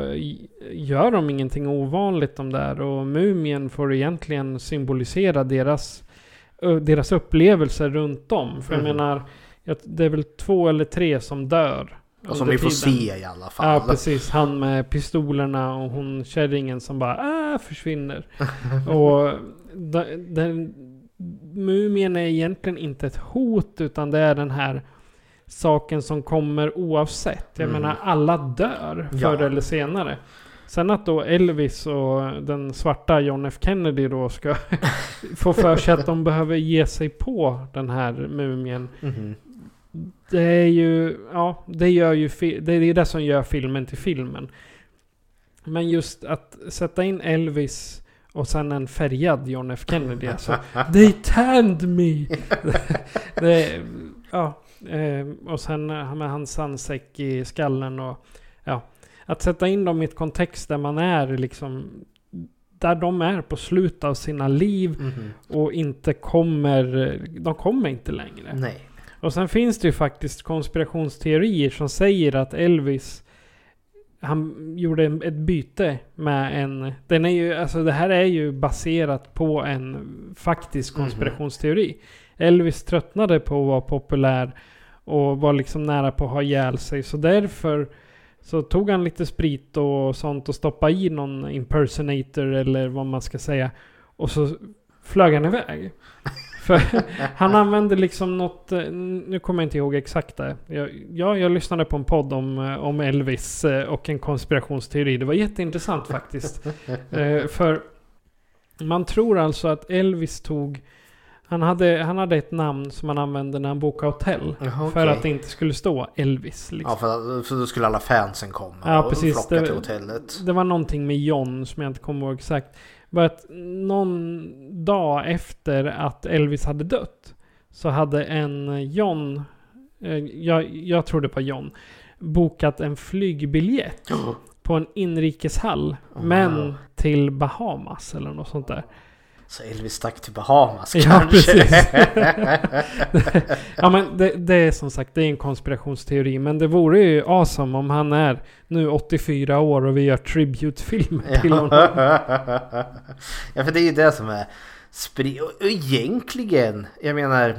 gör de ingenting ovanligt de där. Och mumien får egentligen symbolisera deras, deras upplevelser runt om. För jag Mhm. menar, jag- det är väl två eller tre som dör. Och som vi får tiden. se i alla fall. Ja, precis. Han med pistolerna och hon kärringen som bara ah, försvinner. [LAUGHS] och den, den, mumien är egentligen inte ett hot utan det är den här saken som kommer oavsett. Jag Mm. menar alla dör Ja. förr eller senare. Sen att då Elvis och den svarta John F Kennedy då ska [LAUGHS] få för sig att de behöver ge sig på den här mumien. Mhm. Det är ju, ja, det gör ju, det är det som gör filmen till filmen. Men just att sätta in Elvis och sen en färgad John F Kennedy alltså. They tanned me! [LAUGHS] det, ja, eh, och sen med hans sandsäck i skallen och ja. Att sätta in dem i ett kontext där man är liksom där de är på slutet av sina liv Mhm. och inte kommer, de kommer inte längre. Nej. Och sen finns det ju faktiskt konspirationsteorier som säger att Elvis han gjorde en- ett byte med en... Den är ju, alltså det här är ju baserat på en faktisk Mhm. konspirationsteori. Elvis tröttnade på att vara populär och var liksom nära på att ha ihjäl sig. Så därför så tog han lite sprit och sånt och stoppade i någon impersonator eller vad man ska säga. Och så flög han iväg. För [LAUGHS] han använde liksom något, eh, nu kommer jag inte ihåg exakt det. Jag, ja, jag lyssnade på en podd om, eh, om Elvis eh, och en konspirationsteori. Det var jätteintressant faktiskt. [LAUGHS] För man tror alltså att Elvis tog han hade, han hade ett namn som han använde när han bokade hotell. Jaha, För okej. att det inte skulle stå Elvis. Liksom. Ja, för, för då skulle alla fansen komma Ja, och precis. flocka Det- till hotellet. Det var någonting med John som jag inte kommer ihåg exakt. Bara att någon dag efter att Elvis hade dött så hade en John, eh, jag, jag tror det var John, bokat en flygbiljett [GASPS] på en inrikeshall. Men till Bahamas eller något sånt där. Så Elvis stack till Bahamas Ja, kanske. precis. [LAUGHS] ja, men det, det är som sagt det är en konspirationsteori. Men det vore ju awesome om han är nu 84 år och vi gör tributefilmer till honom. [LAUGHS] ja, för det är ju det som är spri... Och egentligen, jag menar... eh,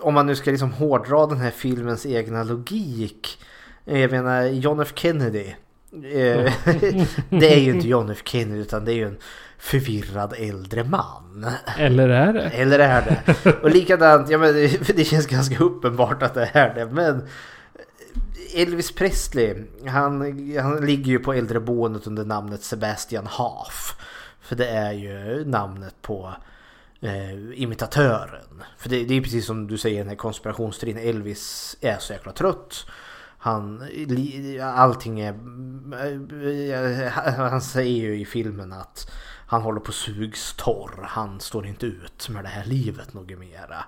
Om man nu ska liksom hårdra den här filmens egna logik. eh, Jag menar, John F Kennedy. eh, [LAUGHS] det är ju inte John F Kennedy utan det är ju en förvirrad äldre man. Eller är det? Eller är det? Och likadant, ja men det, det känns ganska uppenbart att det är det. Men Elvis Presley, han, han ligger ju på äldreboendet under namnet Sebastian Haff. För det är ju namnet på eh, imitatören. För det, det är precis som du säger i den här konspirationsteorin. Elvis är så jäkla trött. Han, allting är... eh, Han säger ju i filmen att han håller på sugs torr. Han står inte ut med det här livet något mera.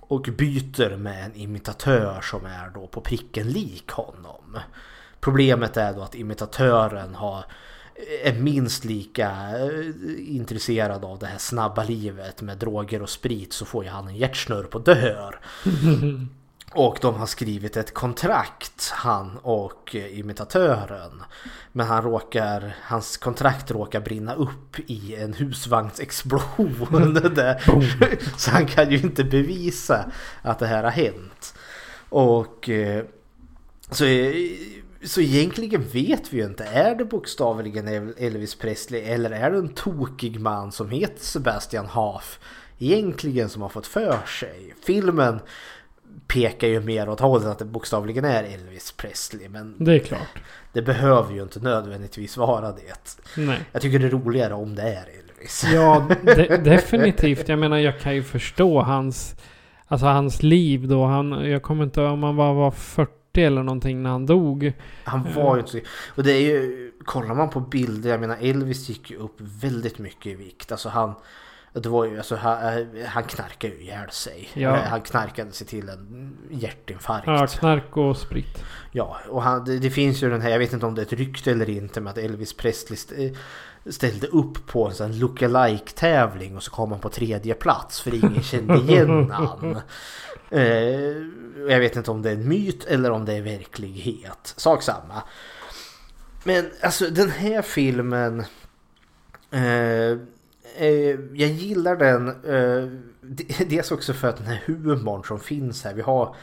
Och byter med en imitatör som är då på pricken lik honom. Problemet är då att imitatören har är minst lika eh, intresserad av det här snabba livet med droger och sprit så får ju han en hjärtsnurr på dör. [LAUGHS] Och de har skrivit ett kontrakt, han och eh, imitatören. Men han råkar, hans kontrakt råkar brinna upp i en husvagnsexplosion. [LAUGHS] där. Så han kan ju inte bevisa att det här har hänt. Och eh, så, eh, så egentligen vet vi ju inte. Är det bokstavligen Elvis Presley eller är det en tokig man som heter Sebastian Haff egentligen som har fått för sig? Filmen pekar ju mer åt hållet att det bokstavligen är Elvis Presley. Men Det är klart. det behöver ju inte nödvändigtvis vara det. Nej. Jag tycker det är roligare om det är Elvis. Ja, [LAUGHS] de, definitivt. Jag menar, jag kan ju förstå hans... Alltså hans liv då. Han, jag kommer inte om han var, var 40 eller någonting när han dog. Han var ju inte. Och det är ju... Kollar man på bilder, jag menar Elvis gick ju upp väldigt mycket i vikt. Alltså han... Det var ju, alltså, han, han knarkade ju ihjäl sig. Ja. Han knarkade sig till en hjärtinfarkt. Ja, knark och sprit. Ja, och han, det, det finns ju den här, jag vet inte om det är ett rykte eller inte, med att Elvis Presley st- ställde upp på en sån look-alike tävling och så kom han på tredje plats för ingen kände igen [LAUGHS] han. Eh, jag vet inte om det är en myt eller om det är verklighet. Sak samma. Men alltså den här filmen eh, eh, jag gillar den. Eh, [LAUGHS] dels också för att den här humorn som finns här. Vi har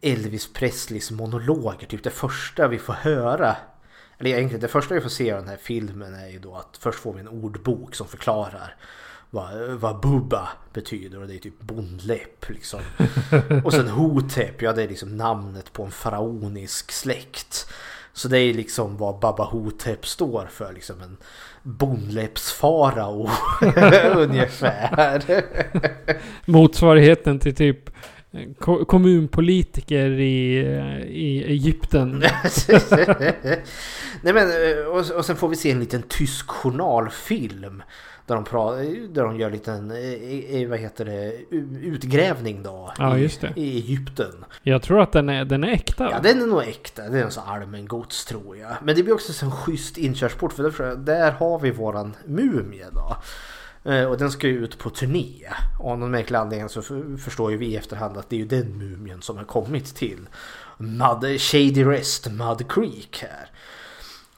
Elvis Presleys monologer. Typ det första vi får höra. Eller egentligen det första vi får se av den här filmen är ju då att först får vi en ordbok som förklarar vad, vad bubba betyder och det är typ bondläpp liksom. [LAUGHS] Och sen hotep, ja det är liksom namnet på en faraonisk släkt. Så det är liksom vad Baba Hotep står för, liksom en bondläppsfarao [LAUGHS] ungefär. Motsvarigheten till typ eh, ko- kommunpolitiker i, eh, i Egypten. [LAUGHS] Nej men, eh, och, och sen får vi se en liten tysk journalfilm. Där de, pra, där de gör en liten, eh, eh, vad heter det, utgrävning då. Ja, i. I Egypten. Jag tror att den är, den är äkta. Ja, den är nog äkta. Det är en sån allmän gods tror jag. Men det blir också en schysst inkörsport för där, där har vi våran mumie då. Eh, Och den ska ju ut på turné. Och av någon märklig anledning så förstår ju vi i efterhand att det är ju den mumien som har kommit till Mud, Shady Rest, Mud Creek här.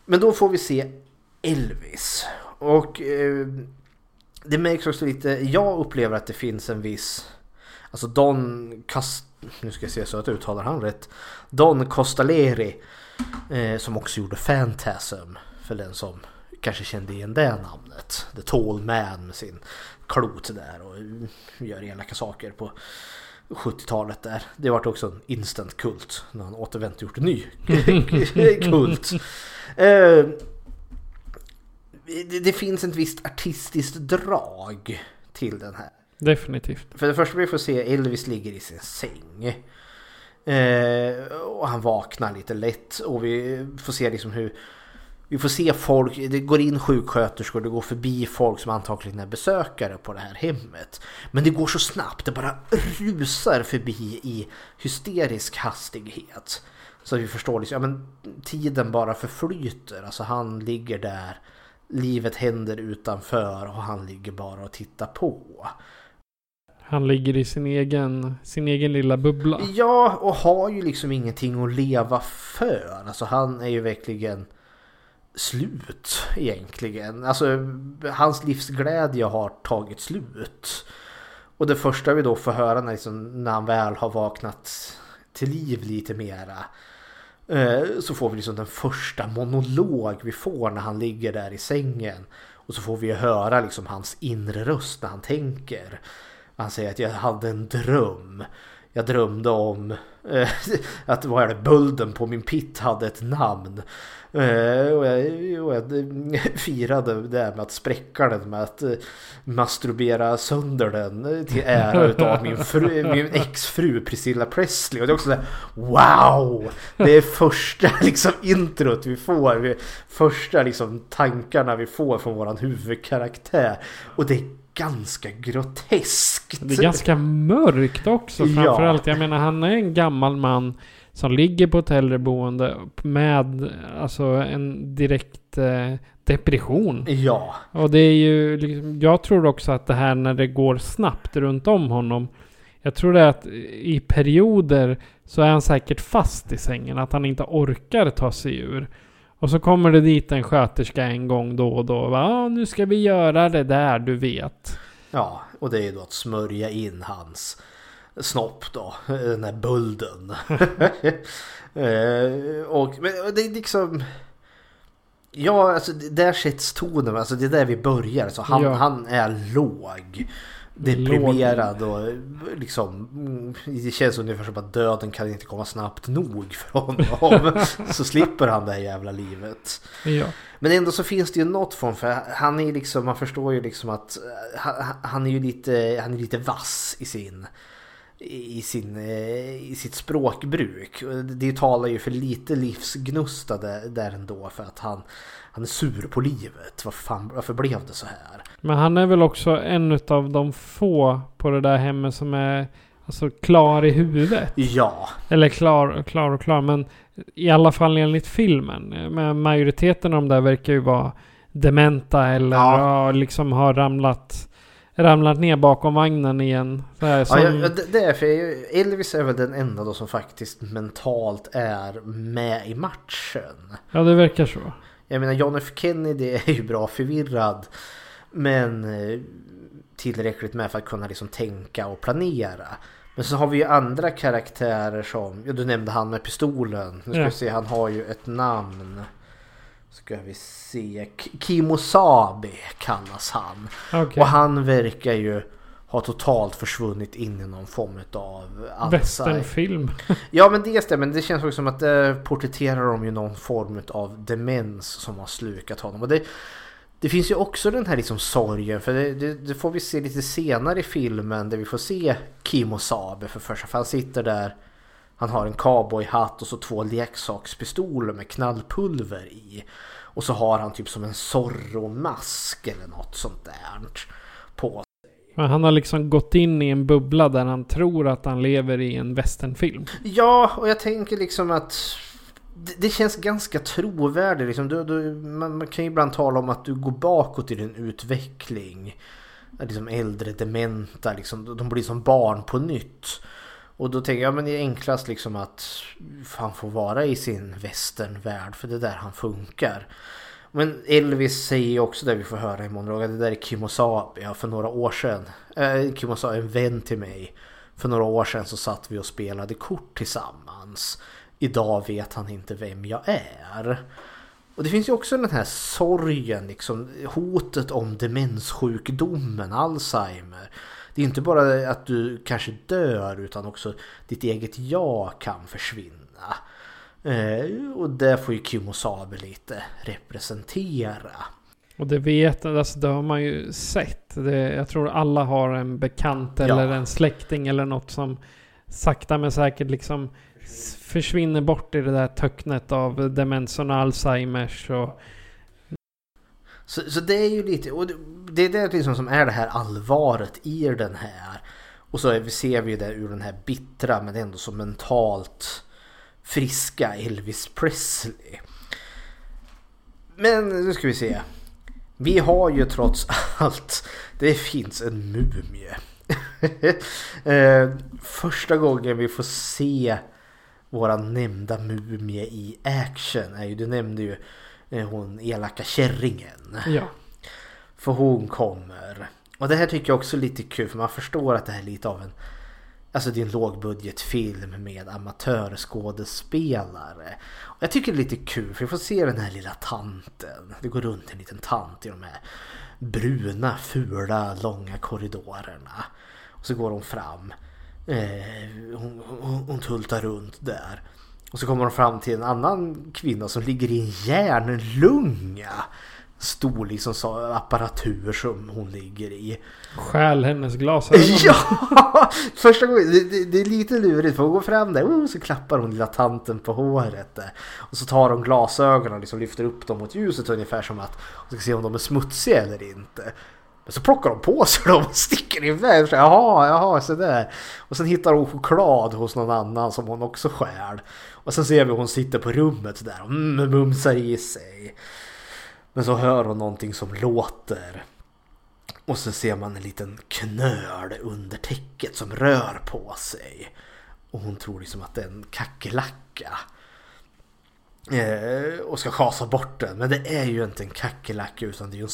Men då får vi se Elvis. Och eh, det märks också lite, jag upplever att det finns en viss Alltså Don Cast... Nu ska jag se så att jag uttalar han rätt. Don Costaleri. Eh, som också gjorde Phantasm. För den som kanske kände igen det namnet. The Tall Man med sin klot där och gör elaka saker på 70-talet där. Det vart också en instant kult när han återvänt och gjort en ny [LAUGHS] [LAUGHS] kult. Eh, det, det finns ett visst artistiskt drag till den här. Definitivt. För det första vi får se Elvis ligger i sin säng. Eh, och han vaknar lite lätt och vi får se liksom hur vi får se folk, det går in sjuksköterskor, det går förbi folk som antagligen är besökare på det här hemmet. Men det går så snabbt, det bara rusar förbi i hysterisk hastighet. Så vi förstår liksom, ja men tiden bara förflyter. Alltså han ligger där, livet händer utanför och han ligger bara och tittar på. Han ligger i sin egen, sin egen lilla bubbla. Ja, och har ju liksom ingenting att leva för. Alltså han är ju verkligen slut egentligen. Alltså hans livsglädje har tagit slut. Och det första vi då får höra när, liksom, när han väl har vaknat till liv lite mera. Eh, så får vi liksom den första monolog vi får när han ligger där i sängen. Och så får vi höra liksom hans inre röst när han tänker. Han säger att jag hade en dröm. Jag drömde om eh, [LAUGHS] att vad är det, bulden på min pitt hade ett namn. Eh, och, jag, och jag [LAUGHS] firade det med att spräcka den med att eh, masturbera sönder den till ära utav min, fru, [LAUGHS] min exfru Priscilla Presley. Och det är också så här, wow! Det är första [LAUGHS] liksom introt vi får. Vi- Första liksom tankarna vi får från våran huvudkaraktär. Och det är ganska groteskt. Det är ganska mörkt också Ja. framförallt. Jag menar han är en gammal man som ligger på ett äldreboende med alltså en direkt eh, depression. Ja. Och det är ju liksom, jag tror också att det här när det går snabbt runt om honom. Jag tror det är att i perioder så är han säkert fast i sängen. Att han inte orkar ta sig ur. Och så kommer det dit en sköterska en gång då och då. Va, "Ah, nu ska vi göra det där du vet. Ja, och det är ju då att smörja in hans snopp då, den här bulden. [LAUGHS] Eh, och men det är liksom... Ja, alltså där sätts tonen, alltså det är där vi börjar. Så han, Ja. han är låg. Deprimerad och liksom... mm, Det känns ungefär som att döden kan inte komma snabbt nog för honom. [LAUGHS] så slipper han det här jävla livet. Ja. Men ändå så finns det ju något form för han är liksom, man förstår ju liksom att eh, han, han är ju lite, han är lite vass i sin i, sin, eh, i sitt språkbruk. Det talar ju för lite livsgnusta där, där ändå för att han, han är sur på livet. Varför, fan, varför blev det så här? Men han är väl också en av de få på det där hemmet som är alltså, klar i huvudet. Ja, Eller klar, klar och klar. Men i alla fall enligt filmen. Men majoriteten av de där verkar ju vara dementa eller Ja. ja. liksom har ramlat, ramlat ner bakom vagnen igen. Så här, som, ja jag, det är för Elvis är väl den enda då som faktiskt mentalt är med i matchen. ja, det verkar så. Jag menar John F Kennedy är ju bra förvirrad. Men eh, tillräckligt med för att kunna liksom tänka och planera. Men så har vi ju andra karaktärer som, ja du nämnde han med pistolen. Nu ska Ja. vi se, han har ju ett namn. Ska vi se, Kimosabe kallas han. Okej. Och han verkar ju ha totalt försvunnit in i någon form av. Westernfilm. [LAUGHS] Ja men dels det, men det känns också som att det porträtterar de ju någon form av demens som har slukat honom. Och det, det finns ju också den här liksom sorgen, för det, det, det får vi se lite senare i filmen där vi får se Kimo Sabe för första. För han sitter där, han har en cowboyhatt och så två leksakspistoler med knallpulver i. Och så har han typ som en Zorro-mask eller något sånt där på Men han har liksom gått in i en bubbla där han tror att han lever i en westernfilm. Ja, och jag tänker liksom att det, det känns ganska trovärdigt. Liksom. Du, du, man, man kan ju ibland tala om att du går bakåt i din utveckling. Liksom äldre dementa, liksom, de blir som barn på nytt. Och då tänker jag, men det är enklast liksom att han får vara i sin västernvärld för det är där han funkar. Men Elvis säger också det vi får höra i monologen, det där är Kimosabi, Ja, för några år sedan, Eh, Kimosabi, är en vän till mig. För några år sedan så satt vi och spelade kort tillsammans. Idag vet han inte vem jag är. Och det finns ju också den här sorgen, liksom, hotet om demenssjukdomen, Alzheimer. Det är inte bara att du kanske dör utan också ditt eget jag kan försvinna. Eh, och det får ju Kimosabe lite representera. Och det vet, alltså det har man ju sett. Det, jag tror alla har en bekant Ja. eller en släkting eller något som sakta men säkert liksom försvinner bort i det där töcknet av demensen och Alzheimers och... Så, så det är ju lite, och det, det är det liksom som är det här allvaret i den här. Och så är, vi- ser vi ju det ur den här bittra men ändå så mentalt friska Elvis Presley. Men nu ska vi se. Vi har ju trots allt, det finns en mumie. [LAUGHS] Eh, första gången vi får se våra nämnda mumie i action är ju, du nämnde ju hon elaka kärringen. Ja. För hon kommer. Och det här tycker jag också är lite kul för man förstår att det här är lite av en Alltså det är en lågbudgetfilm med amatörskådespelare. Och jag tycker det är lite kul för vi får se den här lilla tanten. Det går runt en liten tant i de här bruna, fula, långa korridorerna. Och så går hon fram. Eh, hon, hon, hon tultar runt där. Och så kommer hon fram till en annan kvinna som ligger i en järnlunga. Stor liksom så apparatur som hon ligger i. Stjäl hennes glasögon. [LAUGHS] Ja! Första gången, det, det, det är lite lurigt för hon går fram där oh, så klappar hon lilla tanten på håret. Där. Och så tar hon glasögonen och liksom lyfter upp dem mot ljuset ungefär som att hon ska se om de är smutsiga eller inte. Så plockar de på sig dem och sticker iväg. Så, jaha, jaha, så där. Och sen hittar hon choklad hos någon annan som hon också stjäl. Och sen ser vi hon sitter på rummet där och mm, mumsar i sig. Men så hör hon någonting som låter. Och så ser man en liten knöl under täcket som rör på sig. Och hon tror liksom att det är en kackerlacka. Eh, och ska schasa bort den. Men det är ju inte en kackerlacka utan det är ju en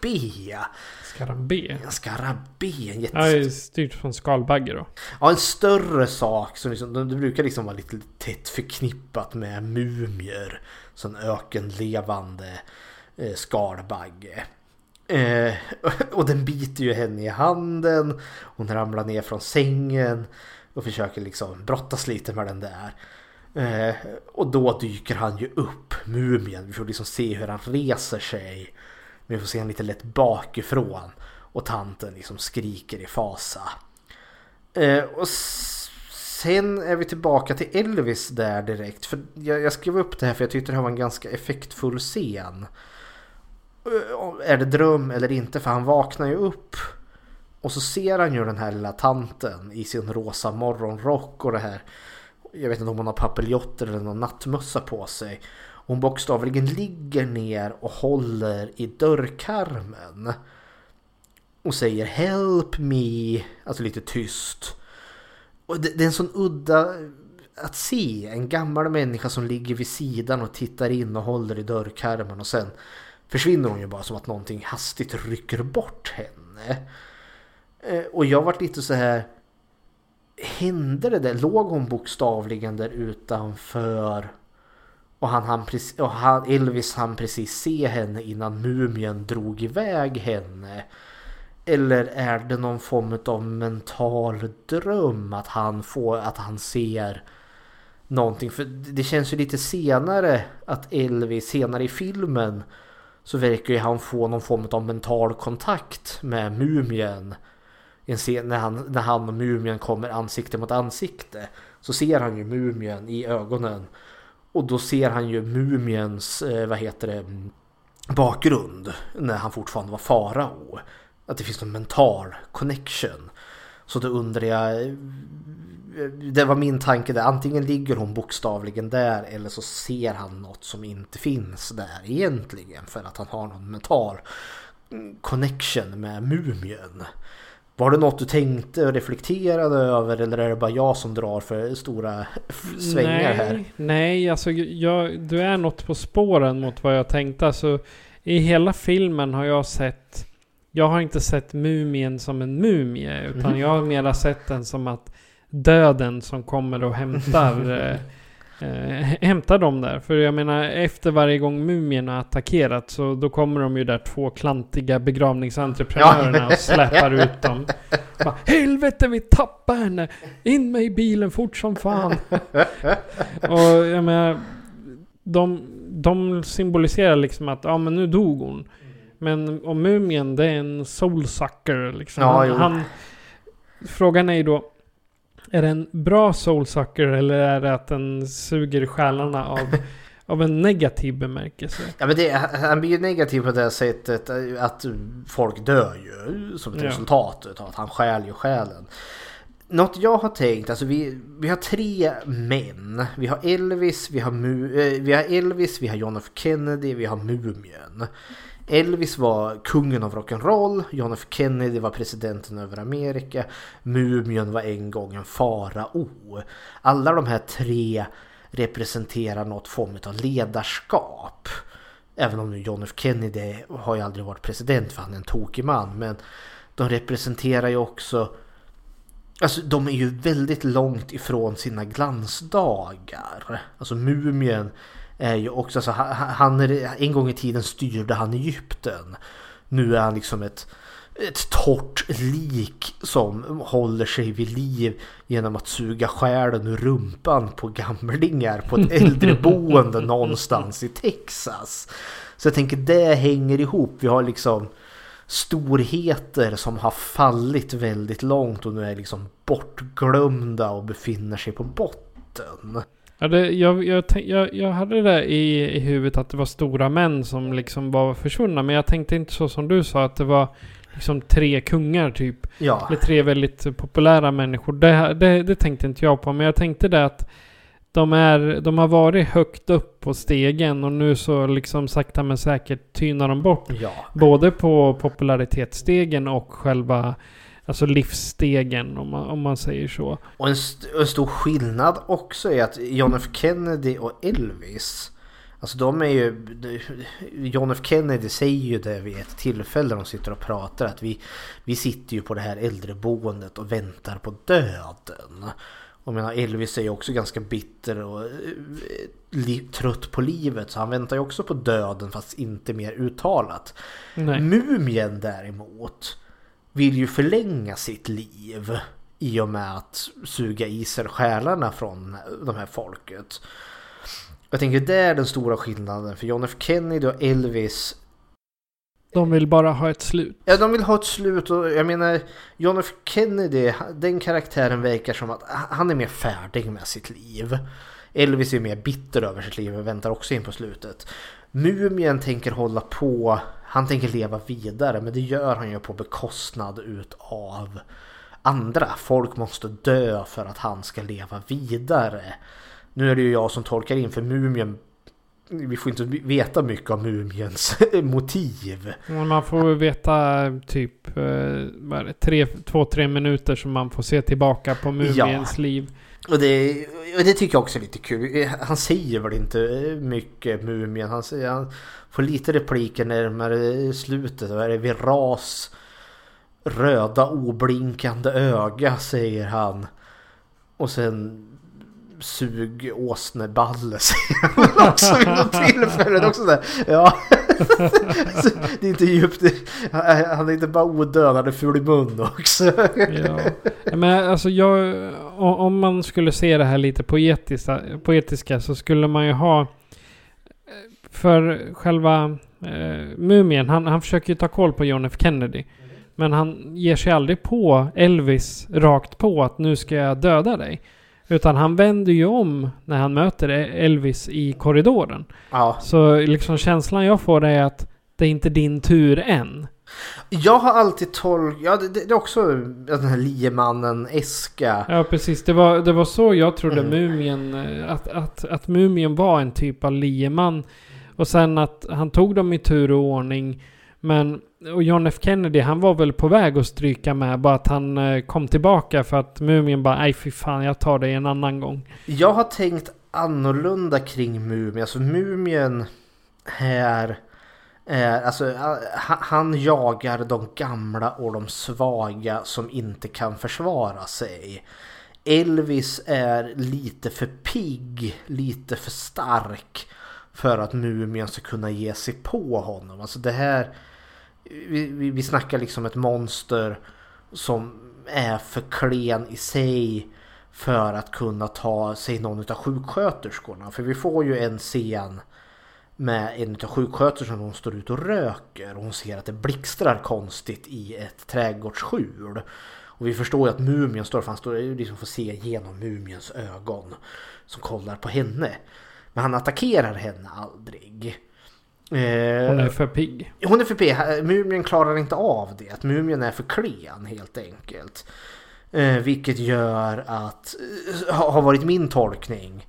skarabé. Skarabé. En skarabé. En jättes- Ja, det är styrt från skalbagge då. Ja, en större sak som liksom, det brukar liksom vara lite tätt förknippat med mumier. Sån ökenlevande eh, skalbagge. Eh, [LAUGHS] och den biter ju henne i handen. Hon ramlar ner från sängen och försöker liksom brottas lite med den där. Eh, och då dyker han ju upp, mumien. Vi får liksom se hur han reser sig. Vi får se en lite lätt bakifrån. Och tanten liksom skriker i fasa. Eh, och sen är vi tillbaka till Elvis där direkt. För jag, jag skrev upp det här för jag tyckte det här var en ganska effektfull scen. Eh, är det dröm eller inte? För han vaknar ju upp. Och så ser han ju den här lilla tanten i sin rosa morgonrock och det här. Jag vet inte om hon har papiljotter eller någon nattmössa på sig. Hon bokstavligen ligger ner och håller i dörrkarmen. Och säger Help me. Alltså lite tyst. Och det, det är en sån udda att se. En gammal människa som ligger vid sidan och tittar in och håller i dörrkarmen och sen försvinner hon ju bara som att någonting hastigt rycker bort henne. Eh, och jag vart lite så här. Hände det där? Låg hon bokstavligen där utanför? Och, han, han, och han, Elvis han precis se henne innan mumien drog iväg henne. Eller är det någon form av mental dröm att han får, att han ser någonting? För det känns ju lite senare att Elvis, senare i filmen så verkar ju han få någon form av mental kontakt med mumien. En scen när han, när han och mumien kommer ansikte mot ansikte så ser han ju mumien i ögonen. Och då ser han ju mumiens, eh, vad heter det, bakgrund när han fortfarande var farao. Att det finns någon mental connection. Så då undrar jag, eh, det var min tanke där, antingen ligger hon bokstavligen där eller så ser han något som inte finns där egentligen för att han har någon mental mm, connection med mumien. Var det något du tänkte och reflekterade över eller är det bara jag som drar för stora [LAUGHS] svängar nej, här? Nej, alltså jag, du är något på spåren mot vad jag tänkte. Alltså, I hela filmen har jag sett... Jag har inte sett mumien som en mumie. Utan Mhm. jag har mera sett den som att döden som kommer och [LAUGHS] hämtar... eh, [LAUGHS] hämtar dem där. För jag menar, efter varje gång mumien har attackerat så då kommer de ju där två klantiga begravningsentreprenörerna Ja. och släpar ut dem. Bara, Helvete vi tappar henne! In med i bilen fort som fan! [LAUGHS] Och jag menar, de, de symboliserar liksom att ja men nu dog hon. Men om mumien det är en soulsucker liksom. Ja, han, frågan är ju då. Är det en bra soulsucker eller är det att den suger själarna av, av en negativ bemärkelse? Ja men det, han blir ju negativ på det sättet att folk dör ju som ett Ja. resultat av att han stjäl ju själen. Något jag har tänkt, alltså vi, vi har tre män. Vi har Elvis, vi har, Mu, eh, vi har Elvis, vi har John F Kennedy, vi har Mumien. Elvis var kungen av rock'n'roll, John F Kennedy var presidenten över Amerika, Mumien var en gång en farao. Alla de här tre representerar något form av ledarskap. Även om nu John F Kennedy har ju aldrig varit president för han är en tokig man. Men de representerar ju också Alltså de är ju väldigt långt ifrån sina glansdagar. Alltså mumien är ju också, alltså, han, är, en gång i tiden styrde han Egypten. Nu är han liksom ett, ett torrt lik som håller sig vid liv genom att suga själen ur rumpan på gamlingar på ett [LAUGHS] äldreboende någonstans i Texas. Så jag tänker det hänger ihop. Vi har liksom storheter som har fallit väldigt långt och nu är liksom bortglömda och befinner sig på botten. Ja, det, jag, jag, jag, jag hade det i, i huvudet att det var stora män som liksom var försvunna. Men jag tänkte inte så som du sa att det var liksom tre kungar typ. Ja. Eller tre väldigt populära människor. Det, det, det tänkte inte jag på. Men jag tänkte det att de, är, de har varit högt upp på stegen och nu så liksom sakta men säkert tynar de bort. Ja. Både på popularitetsstegen och själva alltså livsstegen om man, om man säger så. Och en, st- en stor skillnad också är att John F Kennedy och Elvis Alltså de är ju John F Kennedy säger ju det vid ett tillfälle de sitter och pratar att vi, vi sitter ju på det här äldreboendet och väntar på döden. Och menar Elvis är ju också ganska bitter och eh, trött på livet så han väntar ju också på döden fast inte mer uttalat. Nej. Mumien däremot vill ju förlänga sitt liv i och med att suga i sig själarna från de här folket. Jag tänker det är den stora skillnaden för John F Kennedy och Elvis De vill bara ha ett slut. Ja, de vill ha ett slut och jag menar John F Kennedy, den karaktären verkar som att han är mer färdig med sitt liv. Elvis är mer bitter över sitt liv och väntar också in på slutet. Mumien tänker hålla på, han tänker leva vidare men det gör han ju på bekostnad utav andra. Folk måste dö för att han ska leva vidare. Nu är det ju jag som tolkar in för Mumien vi får inte veta mycket om Mumiens [LAUGHS] motiv. Man får veta typ eh, tre, två, tre minuter som man får se tillbaka på Mumiens ja. liv. Och det, och det tycker jag också är lite kul. Han säger väl inte mycket Mumien. Han, säger, han får lite repliker närmare slutet. Vad är det? Vid ras röda oblinkande öga säger han. Och sen sug åsneballe [LAUGHS] säger han också vid något tillfälle. Också där. Ja. [LAUGHS] det är inte djupt. Han är inte bara odöd, han är ful i mun också. ja. Men alltså jag, om man skulle se det här lite poetiska, poetiska så skulle man ju ha för själva eh, mumien, han, han försöker ju ta koll på John F Kennedy. Men han ger sig aldrig på Elvis rakt på att nu ska jag döda dig. Utan han vänder ju om när han möter Elvis i korridoren. Ja. Så liksom känslan jag får är att det är inte din tur än. Jag har alltid tolkat, ja det, det, är också den här liemannen-eska. Ja precis, det var, det var så jag trodde mm. Mumien, eh, att, att, att Mumien var en typ av lieman. Och sen att han tog dem i tur och ordning. Men och John F Kennedy han var väl på väg att stryka med. Bara att han eh, kom tillbaka för att Mumien bara nej fy fan jag tar det en annan gång. Jag har tänkt annorlunda kring Mumien. Alltså Mumien här. Eh, alltså han jagar de gamla och de svaga som inte kan försvara sig. Elvis är lite för pigg, lite för stark för att Mumien ska kunna ge sig på honom. Alltså det här vi, vi, vi snackar liksom ett monster som är för klen i sig för att kunna ta sig någon av sjuksköterskorna. För vi får ju en scen med en av sjuksköterskorna hon står ute och röker och hon ser att det blixtrar konstigt i ett trädgårdsskjul. Och vi förstår ju att mumien står, för han står liksom får se genom mumiens ögon som kollar på henne. Men han attackerar henne aldrig. Eh, hon är för pigg. Hon är för pigg. Mumien klarar inte av det. Att mumien är för klen helt enkelt. Eh, vilket gör att, eh, har varit min tolkning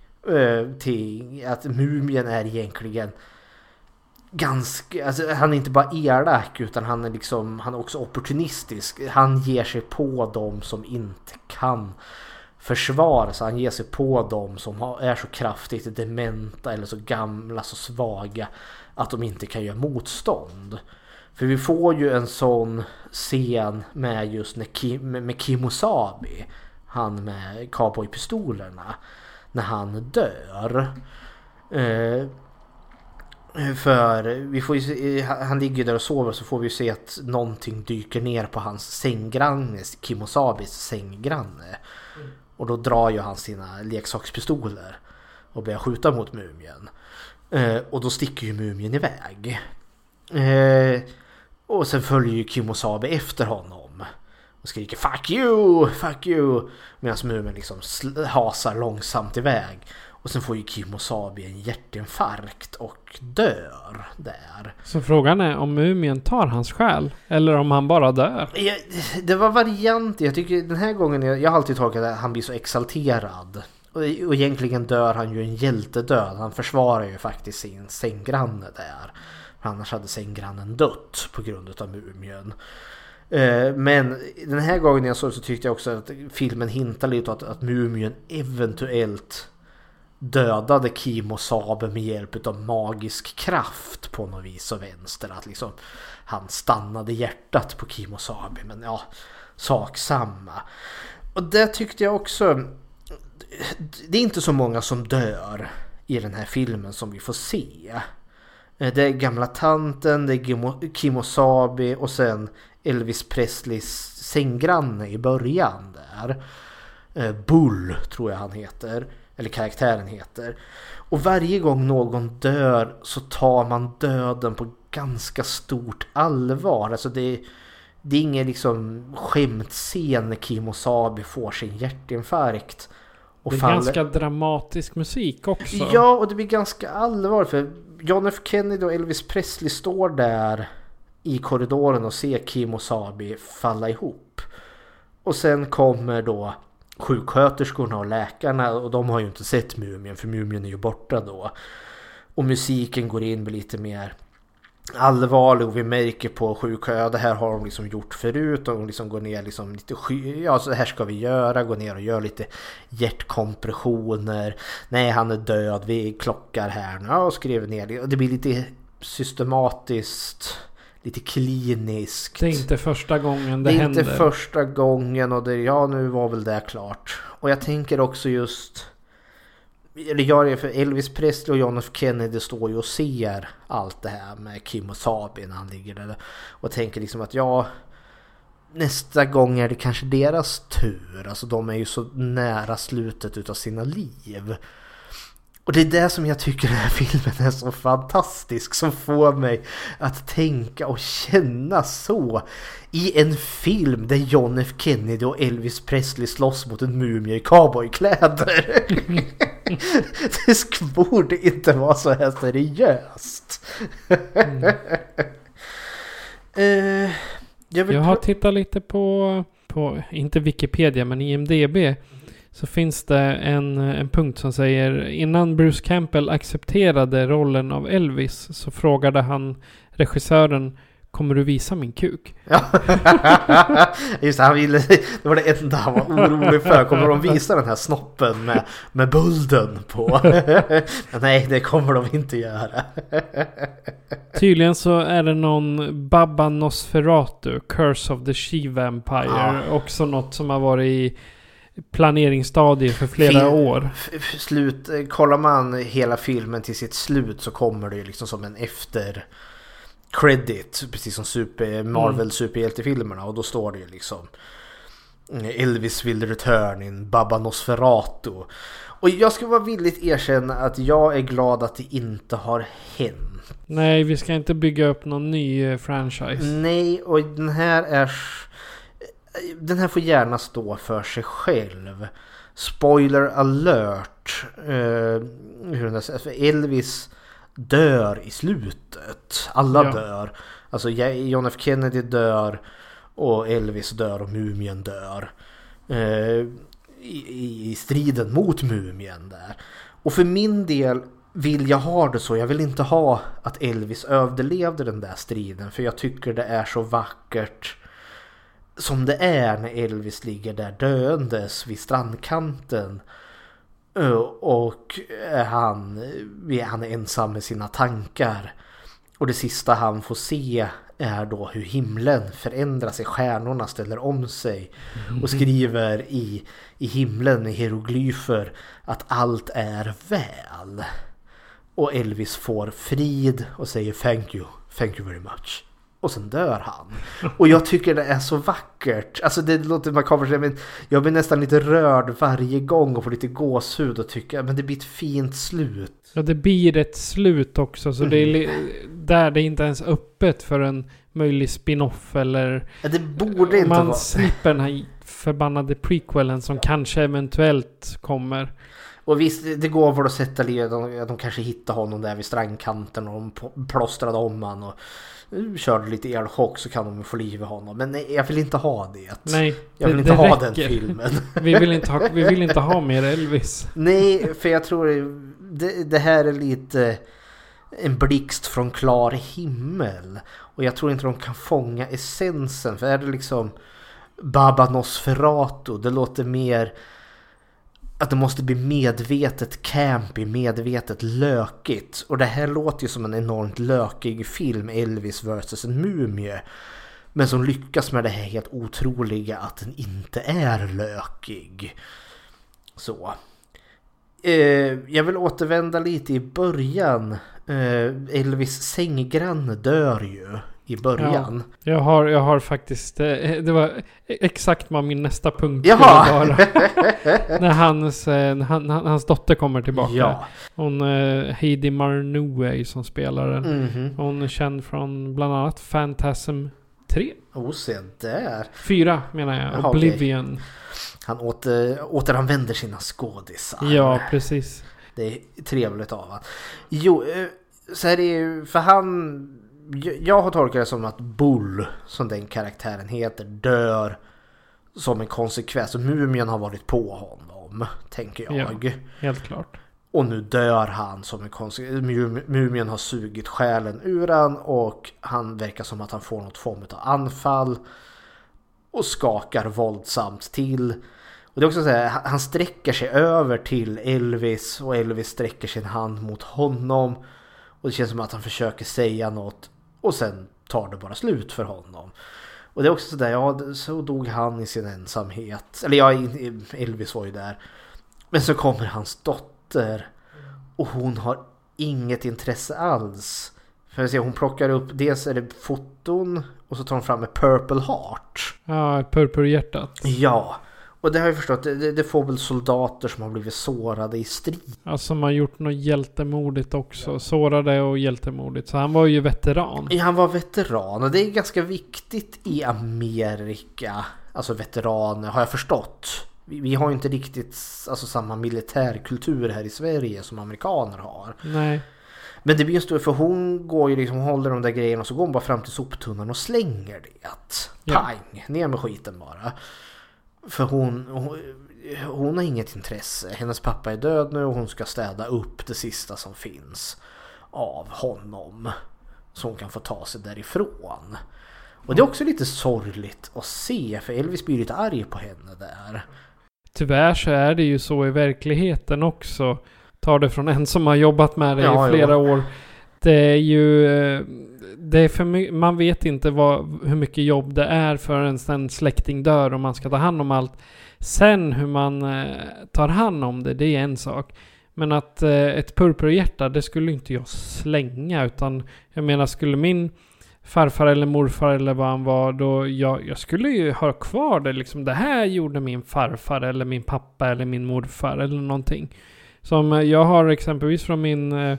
till att mumien är egentligen ganska, alltså, han är inte bara elak utan han är liksom, han är också opportunistisk. Han ger sig på dem som inte kan försvar så Han ger sig på dem som är så kraftigt dementa eller så gamla, så svaga att de inte kan göra motstånd. För vi får ju en sån scen med just när Kim, med Kimosabi. Han med cowboypistolerna. När han dör. Eh, för vi får se, han ligger där och sover så får vi se att någonting dyker ner på hans sänggranne, Kimosabis sänggranne. Och då drar ju han sina leksakspistoler och börjar skjuta mot mumien. Eh, och då sticker ju mumien iväg. Eh, och sen följer ju Kimosabe efter honom. Och skriker 'Fuck you! Fuck you!' Medan mumien liksom hasar långsamt iväg. Och sen får ju Kimosabe en hjärtinfarkt och dör där. Så frågan är om mumien tar hans själ? Eller om han bara dör? Ja, det var varianter. Jag tycker den här gången, jag, jag har alltid tolkat att han blir så exalterad. Och, och egentligen dör han ju en hjältedöd. Han försvarar ju faktiskt sin sänggranne där. Annars hade sänggrannen dött på grund av mumien. Eh, men den här gången jag såg så tyckte jag också att filmen hintar lite att, att mumien eventuellt dödade Kimo Sabe med hjälp av magisk kraft på något vis och vänster. Att liksom han stannade hjärtat på Kimo Sabe. Men ja, sak samma. Och det tyckte jag också det är inte så många som dör i den här filmen som vi får se. Det är gamla tanten, det är Kimosabi och sen Elvis Presleys sänggranne i början där. Eh, Bull tror jag han heter. Eller karaktären heter. Och varje gång någon dör så tar man döden på ganska stort allvar. Alltså det, det är ingen liksom skämtscen när Kimosabi får sin hjärtinfarkt. Och det är faller... ganska dramatisk musik också. Ja, och det blir ganska allvar för John F Kennedy och Elvis Presley står där i korridoren och ser Kimosabi falla ihop. Och sen kommer då sjuksköterskorna och läkarna och de har ju inte sett Mumien för Mumien är ju borta då. Och musiken går in med lite mer allvarlig och vi märker på sjuksköterskorna, det här har de liksom gjort förut och de liksom går ner liksom lite sky, ja så här ska vi göra, gå ner och göra lite hjärtkompressioner. Nej han är död, vi klockar här nu och skriver ner det. Det blir lite systematiskt lite kliniskt. Det är inte första gången det, det är händer. inte första gången och det, ja nu var väl det klart. Och jag tänker också just eller jag är för Elvis Presley och John F Kennedy står ju och ser allt det här med Kim och Sabi när han ligger där och tänker liksom att ja nästa gång är det kanske deras tur. Alltså de är ju så nära slutet utav sina liv. Och det är det som jag tycker den här filmen är så fantastisk som får mig att tänka och känna så i en film där John F Kennedy och Elvis Presley slåss mot en mumie i cowboykläder. [LAUGHS] det borde inte vara så här seriöst. mm. [LAUGHS] uh, jag, jag har tittat lite på, på, inte Wikipedia men IMDB så finns det en, en punkt som säger innan Bruce Campbell accepterade rollen av Elvis så frågade han regissören Kommer du visa min kuk? Ja. [LAUGHS] Just det, han ville, det var det enda han var orolig för. Kommer de visa den här snoppen med, med bulden på? [LAUGHS] Men nej, det kommer de inte göra. [LAUGHS] Tydligen så är det någon Baba Nosferatu, Curse of the She-Vampire. Ja. Också något som har varit i planeringsstadie för flera Fil år. Slut, kollar man hela filmen till sitt slut så kommer det ju liksom som en efter credit. Precis som super, Marvel mm. superhjältefilmerna. Och då står det ju liksom Elvis will return in Baba Nosferatu. Och jag ska vara villigt erkänna att jag är glad att det inte har hänt. Nej, vi ska inte bygga upp någon ny eh, franchise. Nej, och den här är den här får gärna stå för sig själv. Spoiler alert. För Elvis dör i slutet. Alla ja. dör. Alltså John F Kennedy dör och Elvis dör och Mumien dör. I, I striden mot Mumien där. Och för min del vill jag ha det så. Jag vill inte ha att Elvis överlevde den där striden. För jag tycker det är så vackert som det är när Elvis ligger där döendes vid strandkanten. Och han, han är ensam med sina tankar. Och det sista han får se är då hur himlen förändras, stjärnorna ställer om sig. Och [LAUGHS] skriver i, i himlen i hieroglyfer att allt är väl. Och Elvis får frid och säger thank you, thank you very much. Och sen dör han. Och jag tycker det är så vackert. Alltså det låter makabert men jag blir nästan lite rörd varje gång och får lite gåshud och tycker men det blir ett fint slut. Ja det blir ett slut också så mm. det är där det inte ens är öppet för en möjlig spin-off eller... Ja, det borde inte man vara. slipper den här förbannade prequelen som kanske eventuellt kommer. Och visst, det går för att sätta livet. De, de kanske hittade honom där vid strandkanten och de plåstrade om honom. Och körde lite elchock så kan de få liv i honom. Men nej, jag vill inte ha det. Nej, jag vill det, inte det ha räcker. den filmen. [LAUGHS] vi, vill inte ha, vi vill inte ha mer Elvis. Nej, för jag tror det, det här är lite en blixt från klar himmel. Och jag tror inte de kan fånga essensen. För är det liksom Baba Nosferatu, det låter mer att det måste bli medvetet campy, medvetet lökigt. Och det här låter ju som en enormt lökig film, Elvis vs en mumie. Men som lyckas med det här helt otroliga att den inte är lökig. Så. Eh, jag vill återvända lite i början. Eh, Elvis sänggranne dör ju i början. Ja, jag, har, jag har faktiskt... eh, Det var exakt vad min nästa punkt Jaha! skulle vara. [LAUGHS] när hans, eh, när han, han- hans dotter kommer tillbaka. Ja. Hon eh, Heidi Marnoue som spelar den. Mhm. Hon är känd från bland annat Phantasm 3. Oh, se där. 4 menar jag. Jaha. Oblivion. Han åter, återanvänder sina skådisar. Ja, precis. Det är trevligt av han. Jo, så är det ju, för han... jag- har tolkat det som att Bull, som den karaktären heter, dör som en konsekvens. Och Mumien har varit på honom, tänker jag. Ja, helt klart. Och nu dör han som en konsekvens. Mum- Mumien har sugit själen ur han och han verkar som att han får något form av anfall. Och skakar våldsamt till. Och det är också så här, han sträcker sig över till Elvis och Elvis sträcker sin hand mot honom. Och det känns som att han försöker säga något och sen tar det bara slut för honom. Och det är också sådär, ja så dog han i sin ensamhet. Eller ja, Elvis var ju där. Men så kommer hans dotter och hon har inget intresse alls. För att se, hon plockar upp, dels är det foton och så tar hon fram ett Purple Heart. Ja, Purpurhjärtat. Ja, och det har jag förstått, det, det får väl soldater som har blivit sårade i strid. Alltså som har gjort något hjältemodigt också. Sårade och hjältemodigt. Så han var ju veteran. Ja, Han var veteran och det är ganska viktigt i Amerika. Alltså veteraner har jag förstått. Vi, vi har ju inte riktigt alltså, samma militärkultur här i Sverige som amerikaner har. Nej. Men det blir en stor, för hon går ju liksom, håller de där grejerna och så går hon bara fram till soptunnan och slänger det. Ja. Pang! Ner med skiten bara. För hon, hon, hon har inget intresse. Hennes pappa är död nu och hon ska städa upp det sista som finns av honom. Så hon kan få ta sig därifrån. Och det är också lite sorgligt att se för Elvis blir lite arg på henne där. Tyvärr så är det ju så i verkligheten också. Tar det från en som har jobbat med det Ja, i flera jo. år. Det är ju... Det är för my- man vet inte vad, hur mycket jobb det är förrän en släkting dör och man ska ta hand om allt. Sen hur man eh, tar hand om det, det är en sak. Men att eh, ett purpurhjärta, det skulle inte jag slänga. Utan jag menar, skulle min farfar eller morfar eller vad han var, då jag, jag skulle ju ha kvar det liksom. Det här gjorde min farfar eller min pappa eller min morfar eller någonting. Som eh, jag har exempelvis från min eh,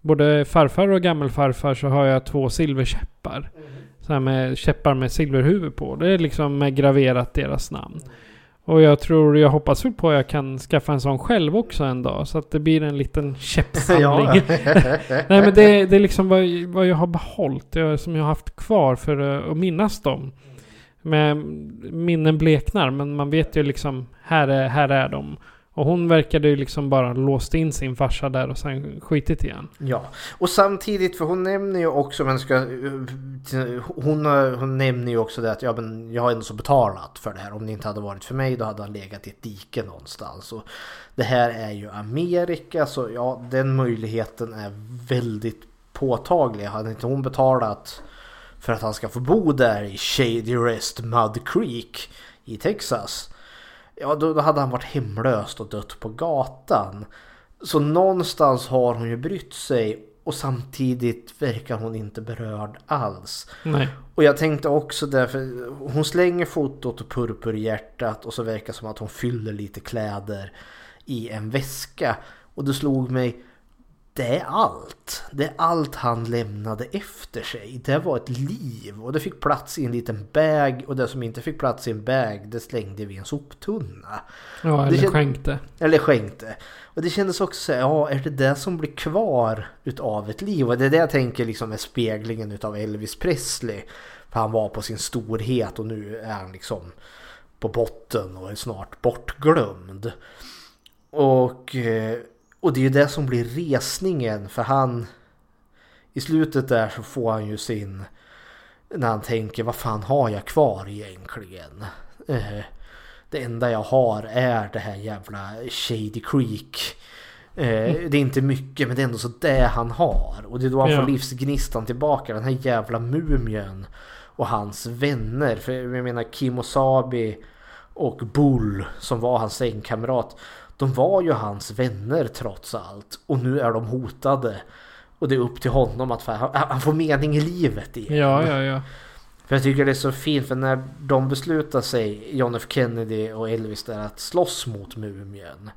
både farfar och gammelfarfar så har jag två silverkäppar. Så här med käppar med silverhuvud på. Det är liksom med graverat deras namn. Och jag tror, jag hoppas väl på att jag kan skaffa en sån själv också en dag. Så att det blir en liten [LAUGHS] käppsamling. [LAUGHS] Nej men det, det är liksom vad, vad jag har behållit. Jag, som jag har haft kvar för att, att minnas dem. Men minnen bleknar men man vet ju liksom här är, här är de. Och hon verkade ju liksom bara låst in sin farsa där och sen skitit igen. Ja, och samtidigt för hon nämner ju också, men ska, hon, hon nämner ju också det att ja, men jag har ändå så betalat för det här. Om det inte hade varit för mig då hade han legat i ett dike någonstans. Och det här är ju Amerika så ja, den möjligheten är väldigt påtaglig. Hade inte hon betalat för att han ska få bo där i Shady Rest Mud Creek i Texas. Ja, då, hade han varit hemlöst och dött på gatan. Så någonstans har hon ju brytt sig och samtidigt verkar hon inte berörd alls. Nej. Och jag tänkte också därför, hon slänger fotot och purpurhjärtat och så verkar det som att hon fyller lite kläder i en väska. Och det slog mig, det är allt. Det är allt han lämnade efter sig. Det var ett liv och det fick plats i en liten bag och det som inte fick plats i en bag det slängde vi i en soptunna. Ja, Det eller kän- skänkte. Eller skänkte. Och det kändes också så här, ja är det det som blir kvar utav ett liv? Och det är det jag tänker liksom är speglingen utav Elvis Presley. För han var på sin storhet och nu är han liksom på botten och är snart bortglömd. Och, eh, och det är ju det som blir resningen för han i slutet där så får han ju sin när han tänker vad fan har jag kvar egentligen? Eh, det enda jag har är det här jävla Shady Creek. Eh, det är inte mycket men det är ändå så det han har. Och det är då han Ja. får livsgnistan tillbaka. Den här jävla mumien. Och hans vänner. För jag menar Kim Osabi och Bull som var hans sängkamrat. De var ju hans vänner trots allt. Och nu är de hotade Och det är upp till honom att han, han får mening i livet igen. Ja, ja, ja. För jag tycker det är så fint för när de beslutar sig, John F Kennedy och Elvis där att slåss mot mumien.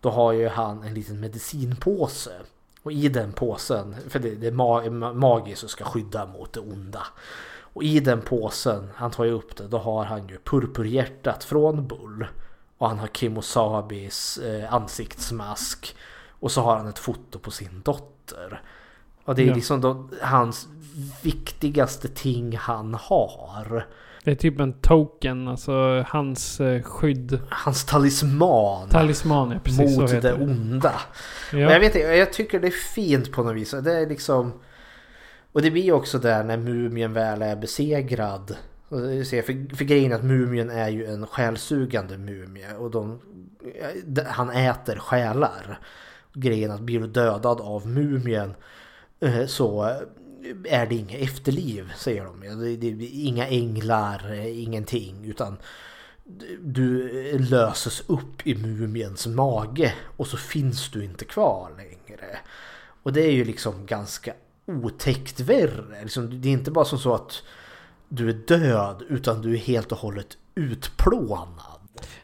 Då har ju han en liten medicinpåse. Och i den påsen, för det, det är ma- magiskt och ska skydda mot det onda. Och i den påsen, han tar ju upp det, då har han ju purpurhjärtat från Bull. Och han har Kimosabis eh, ansiktsmask. Och så har han ett foto på sin dotter. Och det är Ja. liksom då, hans viktigaste ting han har. Det är typ en token, alltså hans eh, skydd. Hans talisman. Talisman, ja precis så mot heter det onda. Ja. Och jag vet inte, jag tycker det är fint på något vis. Det är liksom... Och det blir också där när mumien väl är besegrad. För, för grejen är att mumien är ju en själsugande mumie. Och de, eh, han äter själar. Grejen är att blir du dödad av mumien eh, så eh, är det inget efterliv säger de. Det, det, inga änglar, ingenting. Utan du löses upp i mumiens mage och så finns du inte kvar längre. Och det är ju liksom ganska otäckt värre. Liksom, det är inte bara som så att du är död utan du är helt och hållet utplånad.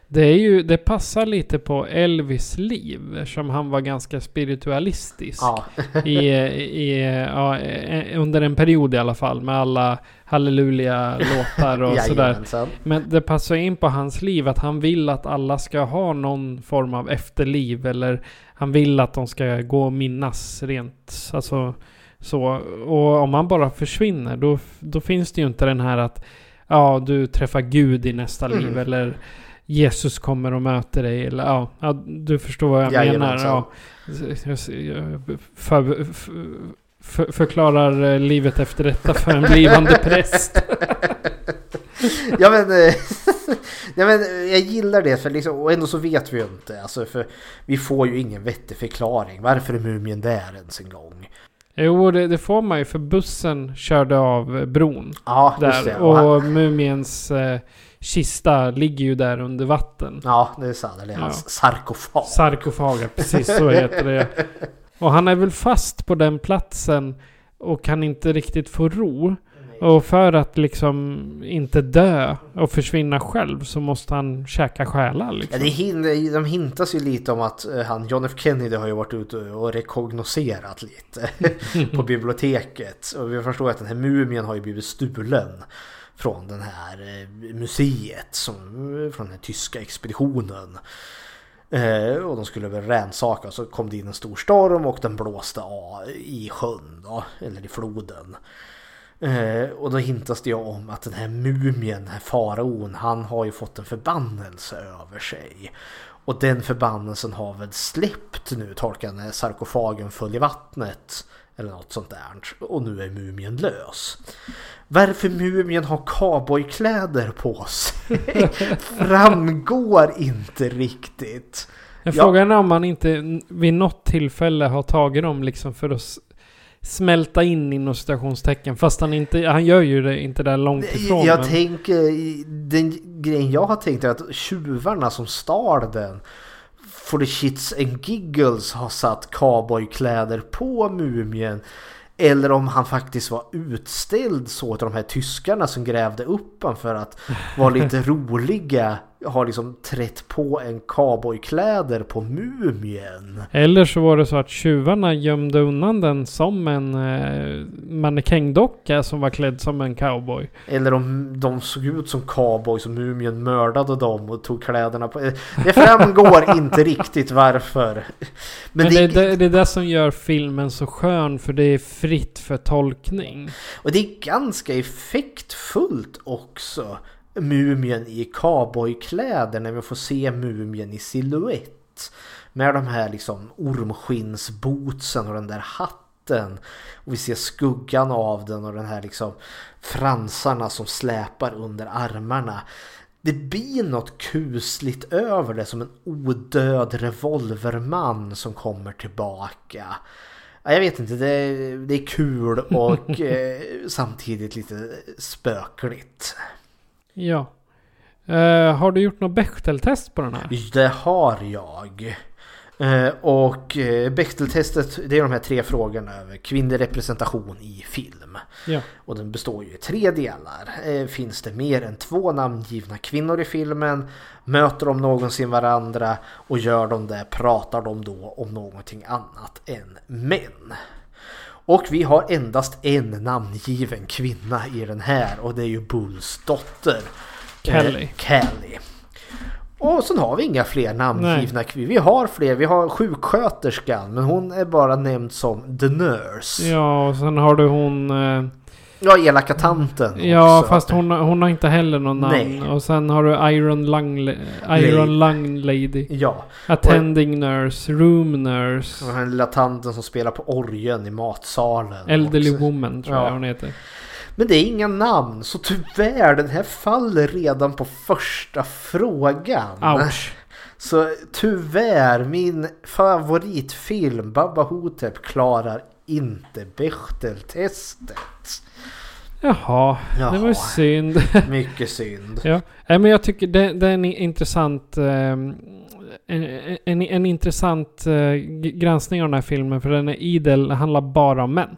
Det är ju, det passar lite på Elvis liv eftersom han var ganska spiritualistisk. Ja. I, i, ja, eh, under en period i alla fall med alla halleluja-låtar och [LAUGHS] sådär. Men det passar in på hans liv att han vill att alla ska ha någon form av efterliv eller han vill att de ska gå och minnas rent. Alltså så. Och om han bara försvinner då, då finns det ju inte den här att ja, du träffar Gud i nästa Mm. liv eller Jesus kommer och möter dig. Eller, ja, ja, du förstår vad jag menar. Jajamensan. Ja. För, för, förklarar eh, livet efter detta för en blivande präst. [LAUGHS] ja men, eh, [LAUGHS] ja men eh, jag gillar det för liksom, och ändå så vet vi ju inte. Alltså, för vi får ju ingen vettig förklaring. Varför är mumien där ens en gång? Jo, det, det får man ju för bussen körde av eh, bron. Ja, där. det. Och mumiens eh, kista ligger ju där under vatten. Ja, det är sant. Det är hans Ja. sarkofag. Sarkofaga, precis så heter det. [LAUGHS] Och han är väl fast på den platsen och kan inte riktigt få ro. Och för att liksom inte dö och försvinna själv så måste han käka själar Ja, liksom. det hin- de hintas ju lite om att eh, han John F Kennedy har ju varit ute och rekognoserat lite [LAUGHS] på biblioteket. Och vi förstår att den här mumien har ju blivit stulen från den här eh, museet, som, från den här tyska expeditionen. Eh, och de skulle väl rannsaka och så kom det in en stor storm och den blåste av i sjön då, eller i floden. Eh, och då hintas det ju om att den här mumien, den här faraon, han har ju fått en förbannelse över sig. Och den förbannelsen har väl släppt nu, tolkar när sarkofagen föll i vattnet. Eller något sånt där. Och nu är mumien lös. Varför mumien har cowboykläder på sig [LAUGHS] framgår inte riktigt. Men frågan är om man inte vid något tillfälle har tagit dem liksom för att smälta in inom citationstecken. Fast han inte, han gör ju det inte där långt ifrån. Jag men- tänker, den grejen jag har tänkt är att tjuvarna som stal den for the shits and giggles har satt cowboykläder på mumien. Eller om han faktiskt var utställd så till de här tyskarna som grävde upp han för att vara lite [LAUGHS] roliga. Har liksom trätt på en cowboykläder på mumien. Eller så var det så att tjuvarna gömde undan den som en eh, mannekängdocka som var klädd som en cowboy. Eller om de såg ut som cowboys och mumien mördade dem och tog kläderna på. Det framgår [LAUGHS] inte riktigt varför. Men, Men det, det, är det är det som gör filmen så skön för det är fritt för tolkning. och det är ganska effektfullt också. Mumien i cowboykläder när vi får se mumien i silhuett. Med de här liksom ormskinnsbootsen och den där hatten. Och vi ser skuggan av den och den här liksom fransarna som släpar under armarna. Det blir något kusligt över det som en odöd revolverman som kommer tillbaka. Ja, Jag vet inte, det är, det är kul och [LAUGHS] eh, samtidigt lite spökligt. Ja. Eh, har du gjort något Bechteltest på den här? Det har jag. Eh, och eh, Bechteltestet det är de här tre frågorna över kvinnlig representation i film. Ja. Och den består ju i tre delar. Eh, finns det mer än två namngivna kvinnor i filmen? Möter de någonsin varandra? Och gör de det pratar de då om någonting annat än män? Och vi har endast en namngiven kvinna i den här och det är ju Bulls dotter. Kelly. Eh, Kelly. Och sen har vi inga fler namngivna kvinnor. Vi har fler. Vi har sjuksköterskan men hon är bara nämnd som The Nurse. Ja, och sen har du hon... Eh, Ja, elaka tanten ja, också. fast hon, hon har inte heller någon namn. Nej. Och sen har du Iron Lung, Iron Lung Lady. Ja. Attending Nurse, Room Nurse. Och den lilla tanten som spelar på orgeln i matsalen. Elderly också. Woman tror Ja. jag hon heter. Men det är inga namn så tyvärr den här faller redan på första frågan. Ouch. Så tyvärr min favoritfilm Baba Hotep klarar inte Bechteltestet. Jaha, det var Jaha. ju synd. [LAUGHS] Mycket synd. ja, men jag tycker det, det är en intressant... ehm, en, en, en intressant eh, granskning av den här filmen för den är idel, det handlar bara om män.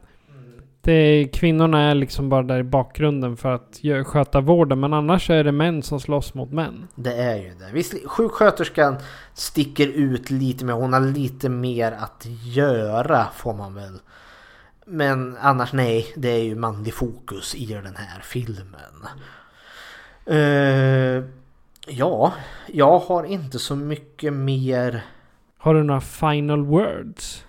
Det är, kvinnorna är liksom bara där i bakgrunden för att sköta vården men annars är det män som slåss mot män. Det är ju det. Visst, sjuksköterskan sticker ut lite mer. Hon har lite mer att göra får man väl. Men annars nej, det är ju manlig fokus i den här filmen. Eh, ja, jag har inte så mycket mer... Har du några final words?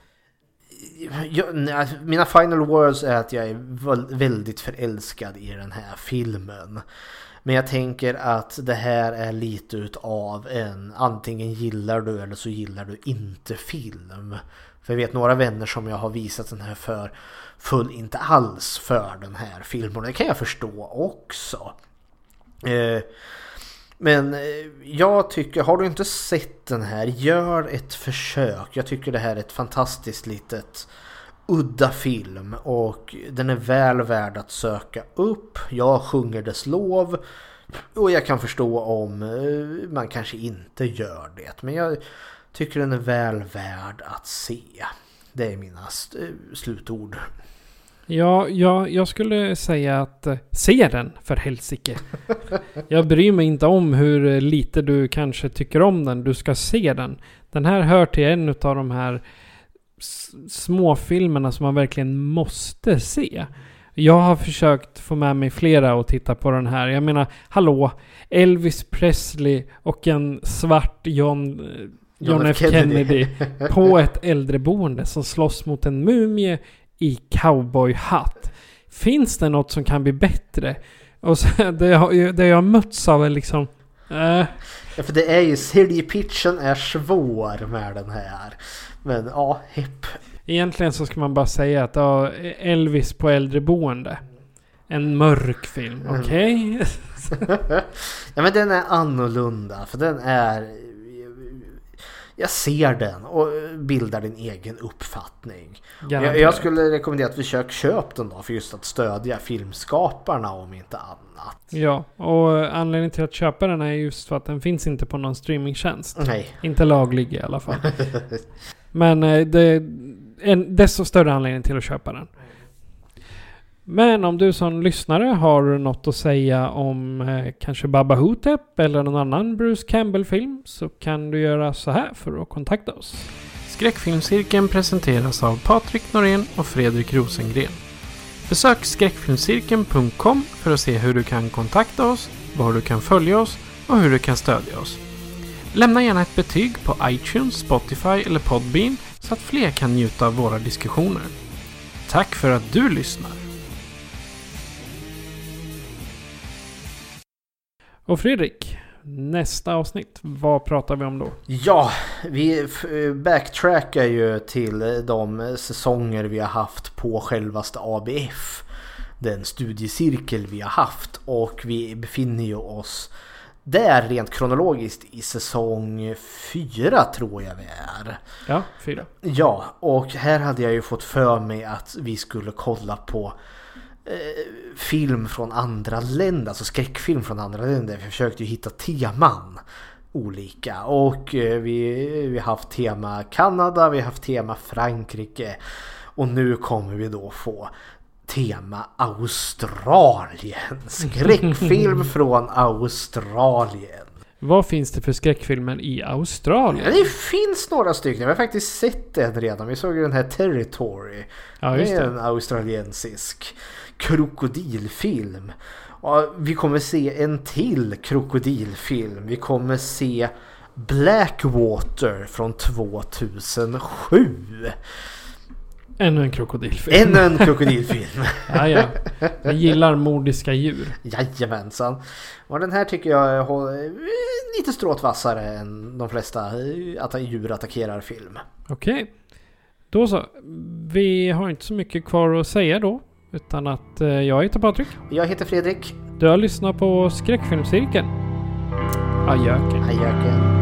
Jag, nej, mina final words är att jag är väl- väldigt förälskad i den här filmen. Men jag tänker att det här är lite utav en antingen gillar du eller så gillar du inte film. För jag vet några vänner som jag har visat den här för föll inte alls för den här filmen. Det kan jag förstå också. Eh, men eh, jag tycker, har du inte sett den här, gör ett försök. Jag tycker det här är ett fantastiskt litet udda film och den är väl värd att söka upp. Jag sjunger dess lov och jag kan förstå om eh, man kanske inte gör det. Men jag tycker den är väl värd att se. Det är mina st- slutord. Ja, ja, jag skulle säga att eh, se den för helsike. Jag bryr mig inte om hur lite du kanske tycker om den. Du ska se den. Den här hör till en av de här småfilmerna som man verkligen måste se. Jag har försökt få med mig flera och titta på den här. Jag menar, hallå! Elvis Presley och en svart John, eh, John F Kennedy på ett äldreboende som slåss mot en mumie i cowboyhatt. Finns det något som kan bli bättre? Och så, [LAUGHS] det, jag, ju- det jag har mötts av är liksom... Eh, Ja, för det är ju, seriepitchen är svår med den här. Men ja, hipp. egentligen så ska man bara säga att ja, Elvis på äldreboende. En mörk film, okej? [LAUGHS] ja men den är annorlunda för den är... Jag ser den och bildar din egen uppfattning. Jag, jag skulle rekommendera att vi försöker köp den då för just att stödja filmskaparna om inte annat. Ja, och anledningen till att köpa den är just för att den finns inte på någon streamingtjänst. Nej. Inte laglig i alla fall. [LAUGHS] Men eh, det är en desto större anledning till att köpa den. Men om du som lyssnare har något att säga om eh, kanske Baba Hotep eller någon annan Bruce Campbell-film så kan du göra så här för att kontakta oss. Skräckfilmscirkeln presenteras av Patrik Norén och Fredrik Rosengren. Besök skräckfilmscirkeln.com för att se hur du kan kontakta oss, var du kan följa oss och hur du kan stödja oss. Lämna gärna ett betyg på iTunes, Spotify eller Podbean så att fler kan njuta av våra diskussioner. Tack för att du lyssnar! Och Fredrik, nästa avsnitt, vad pratar vi om då? Ja, vi f- backtrackar ju till de säsonger vi har haft på självaste ABF. Den studiecirkel vi har haft och vi befinner ju oss där rent kronologiskt i säsong fyra tror jag vi är. Ja, fyra. Ja, och här hade jag ju fått för mig att vi skulle kolla på eh, film från andra länder, alltså skräckfilm från andra länder. Jag försökte ju hitta teman olika. Och eh, vi, vi har haft tema Kanada, vi har haft tema Frankrike. Och nu kommer vi då få tema Australien. [LAUGHS] Skräckfilm från Australien. Vad finns det för skräckfilmer i Australien? Ja, det finns några stycken. Vi har faktiskt sett en redan. Vi såg ju den här Territory. Ja, just det är det. en australiensisk krokodilfilm. Vi kommer se en till krokodilfilm. Vi kommer se Blackwater från 2007. Ännu en krokodilfilm. Ännu en krokodilfilm. [LAUGHS] ja, ja. Jag gillar mordiska djur. Jajamensan. Och den här tycker jag är lite stråt vassare än de flesta att djur attackerar film. Okej. Då så. Vi har inte så mycket kvar att säga då. Utan att eh, jag heter Patrik. Jag heter Fredrik. Du har lyssnat på Skräckfilmscirkeln. Ajöken. Ajöken.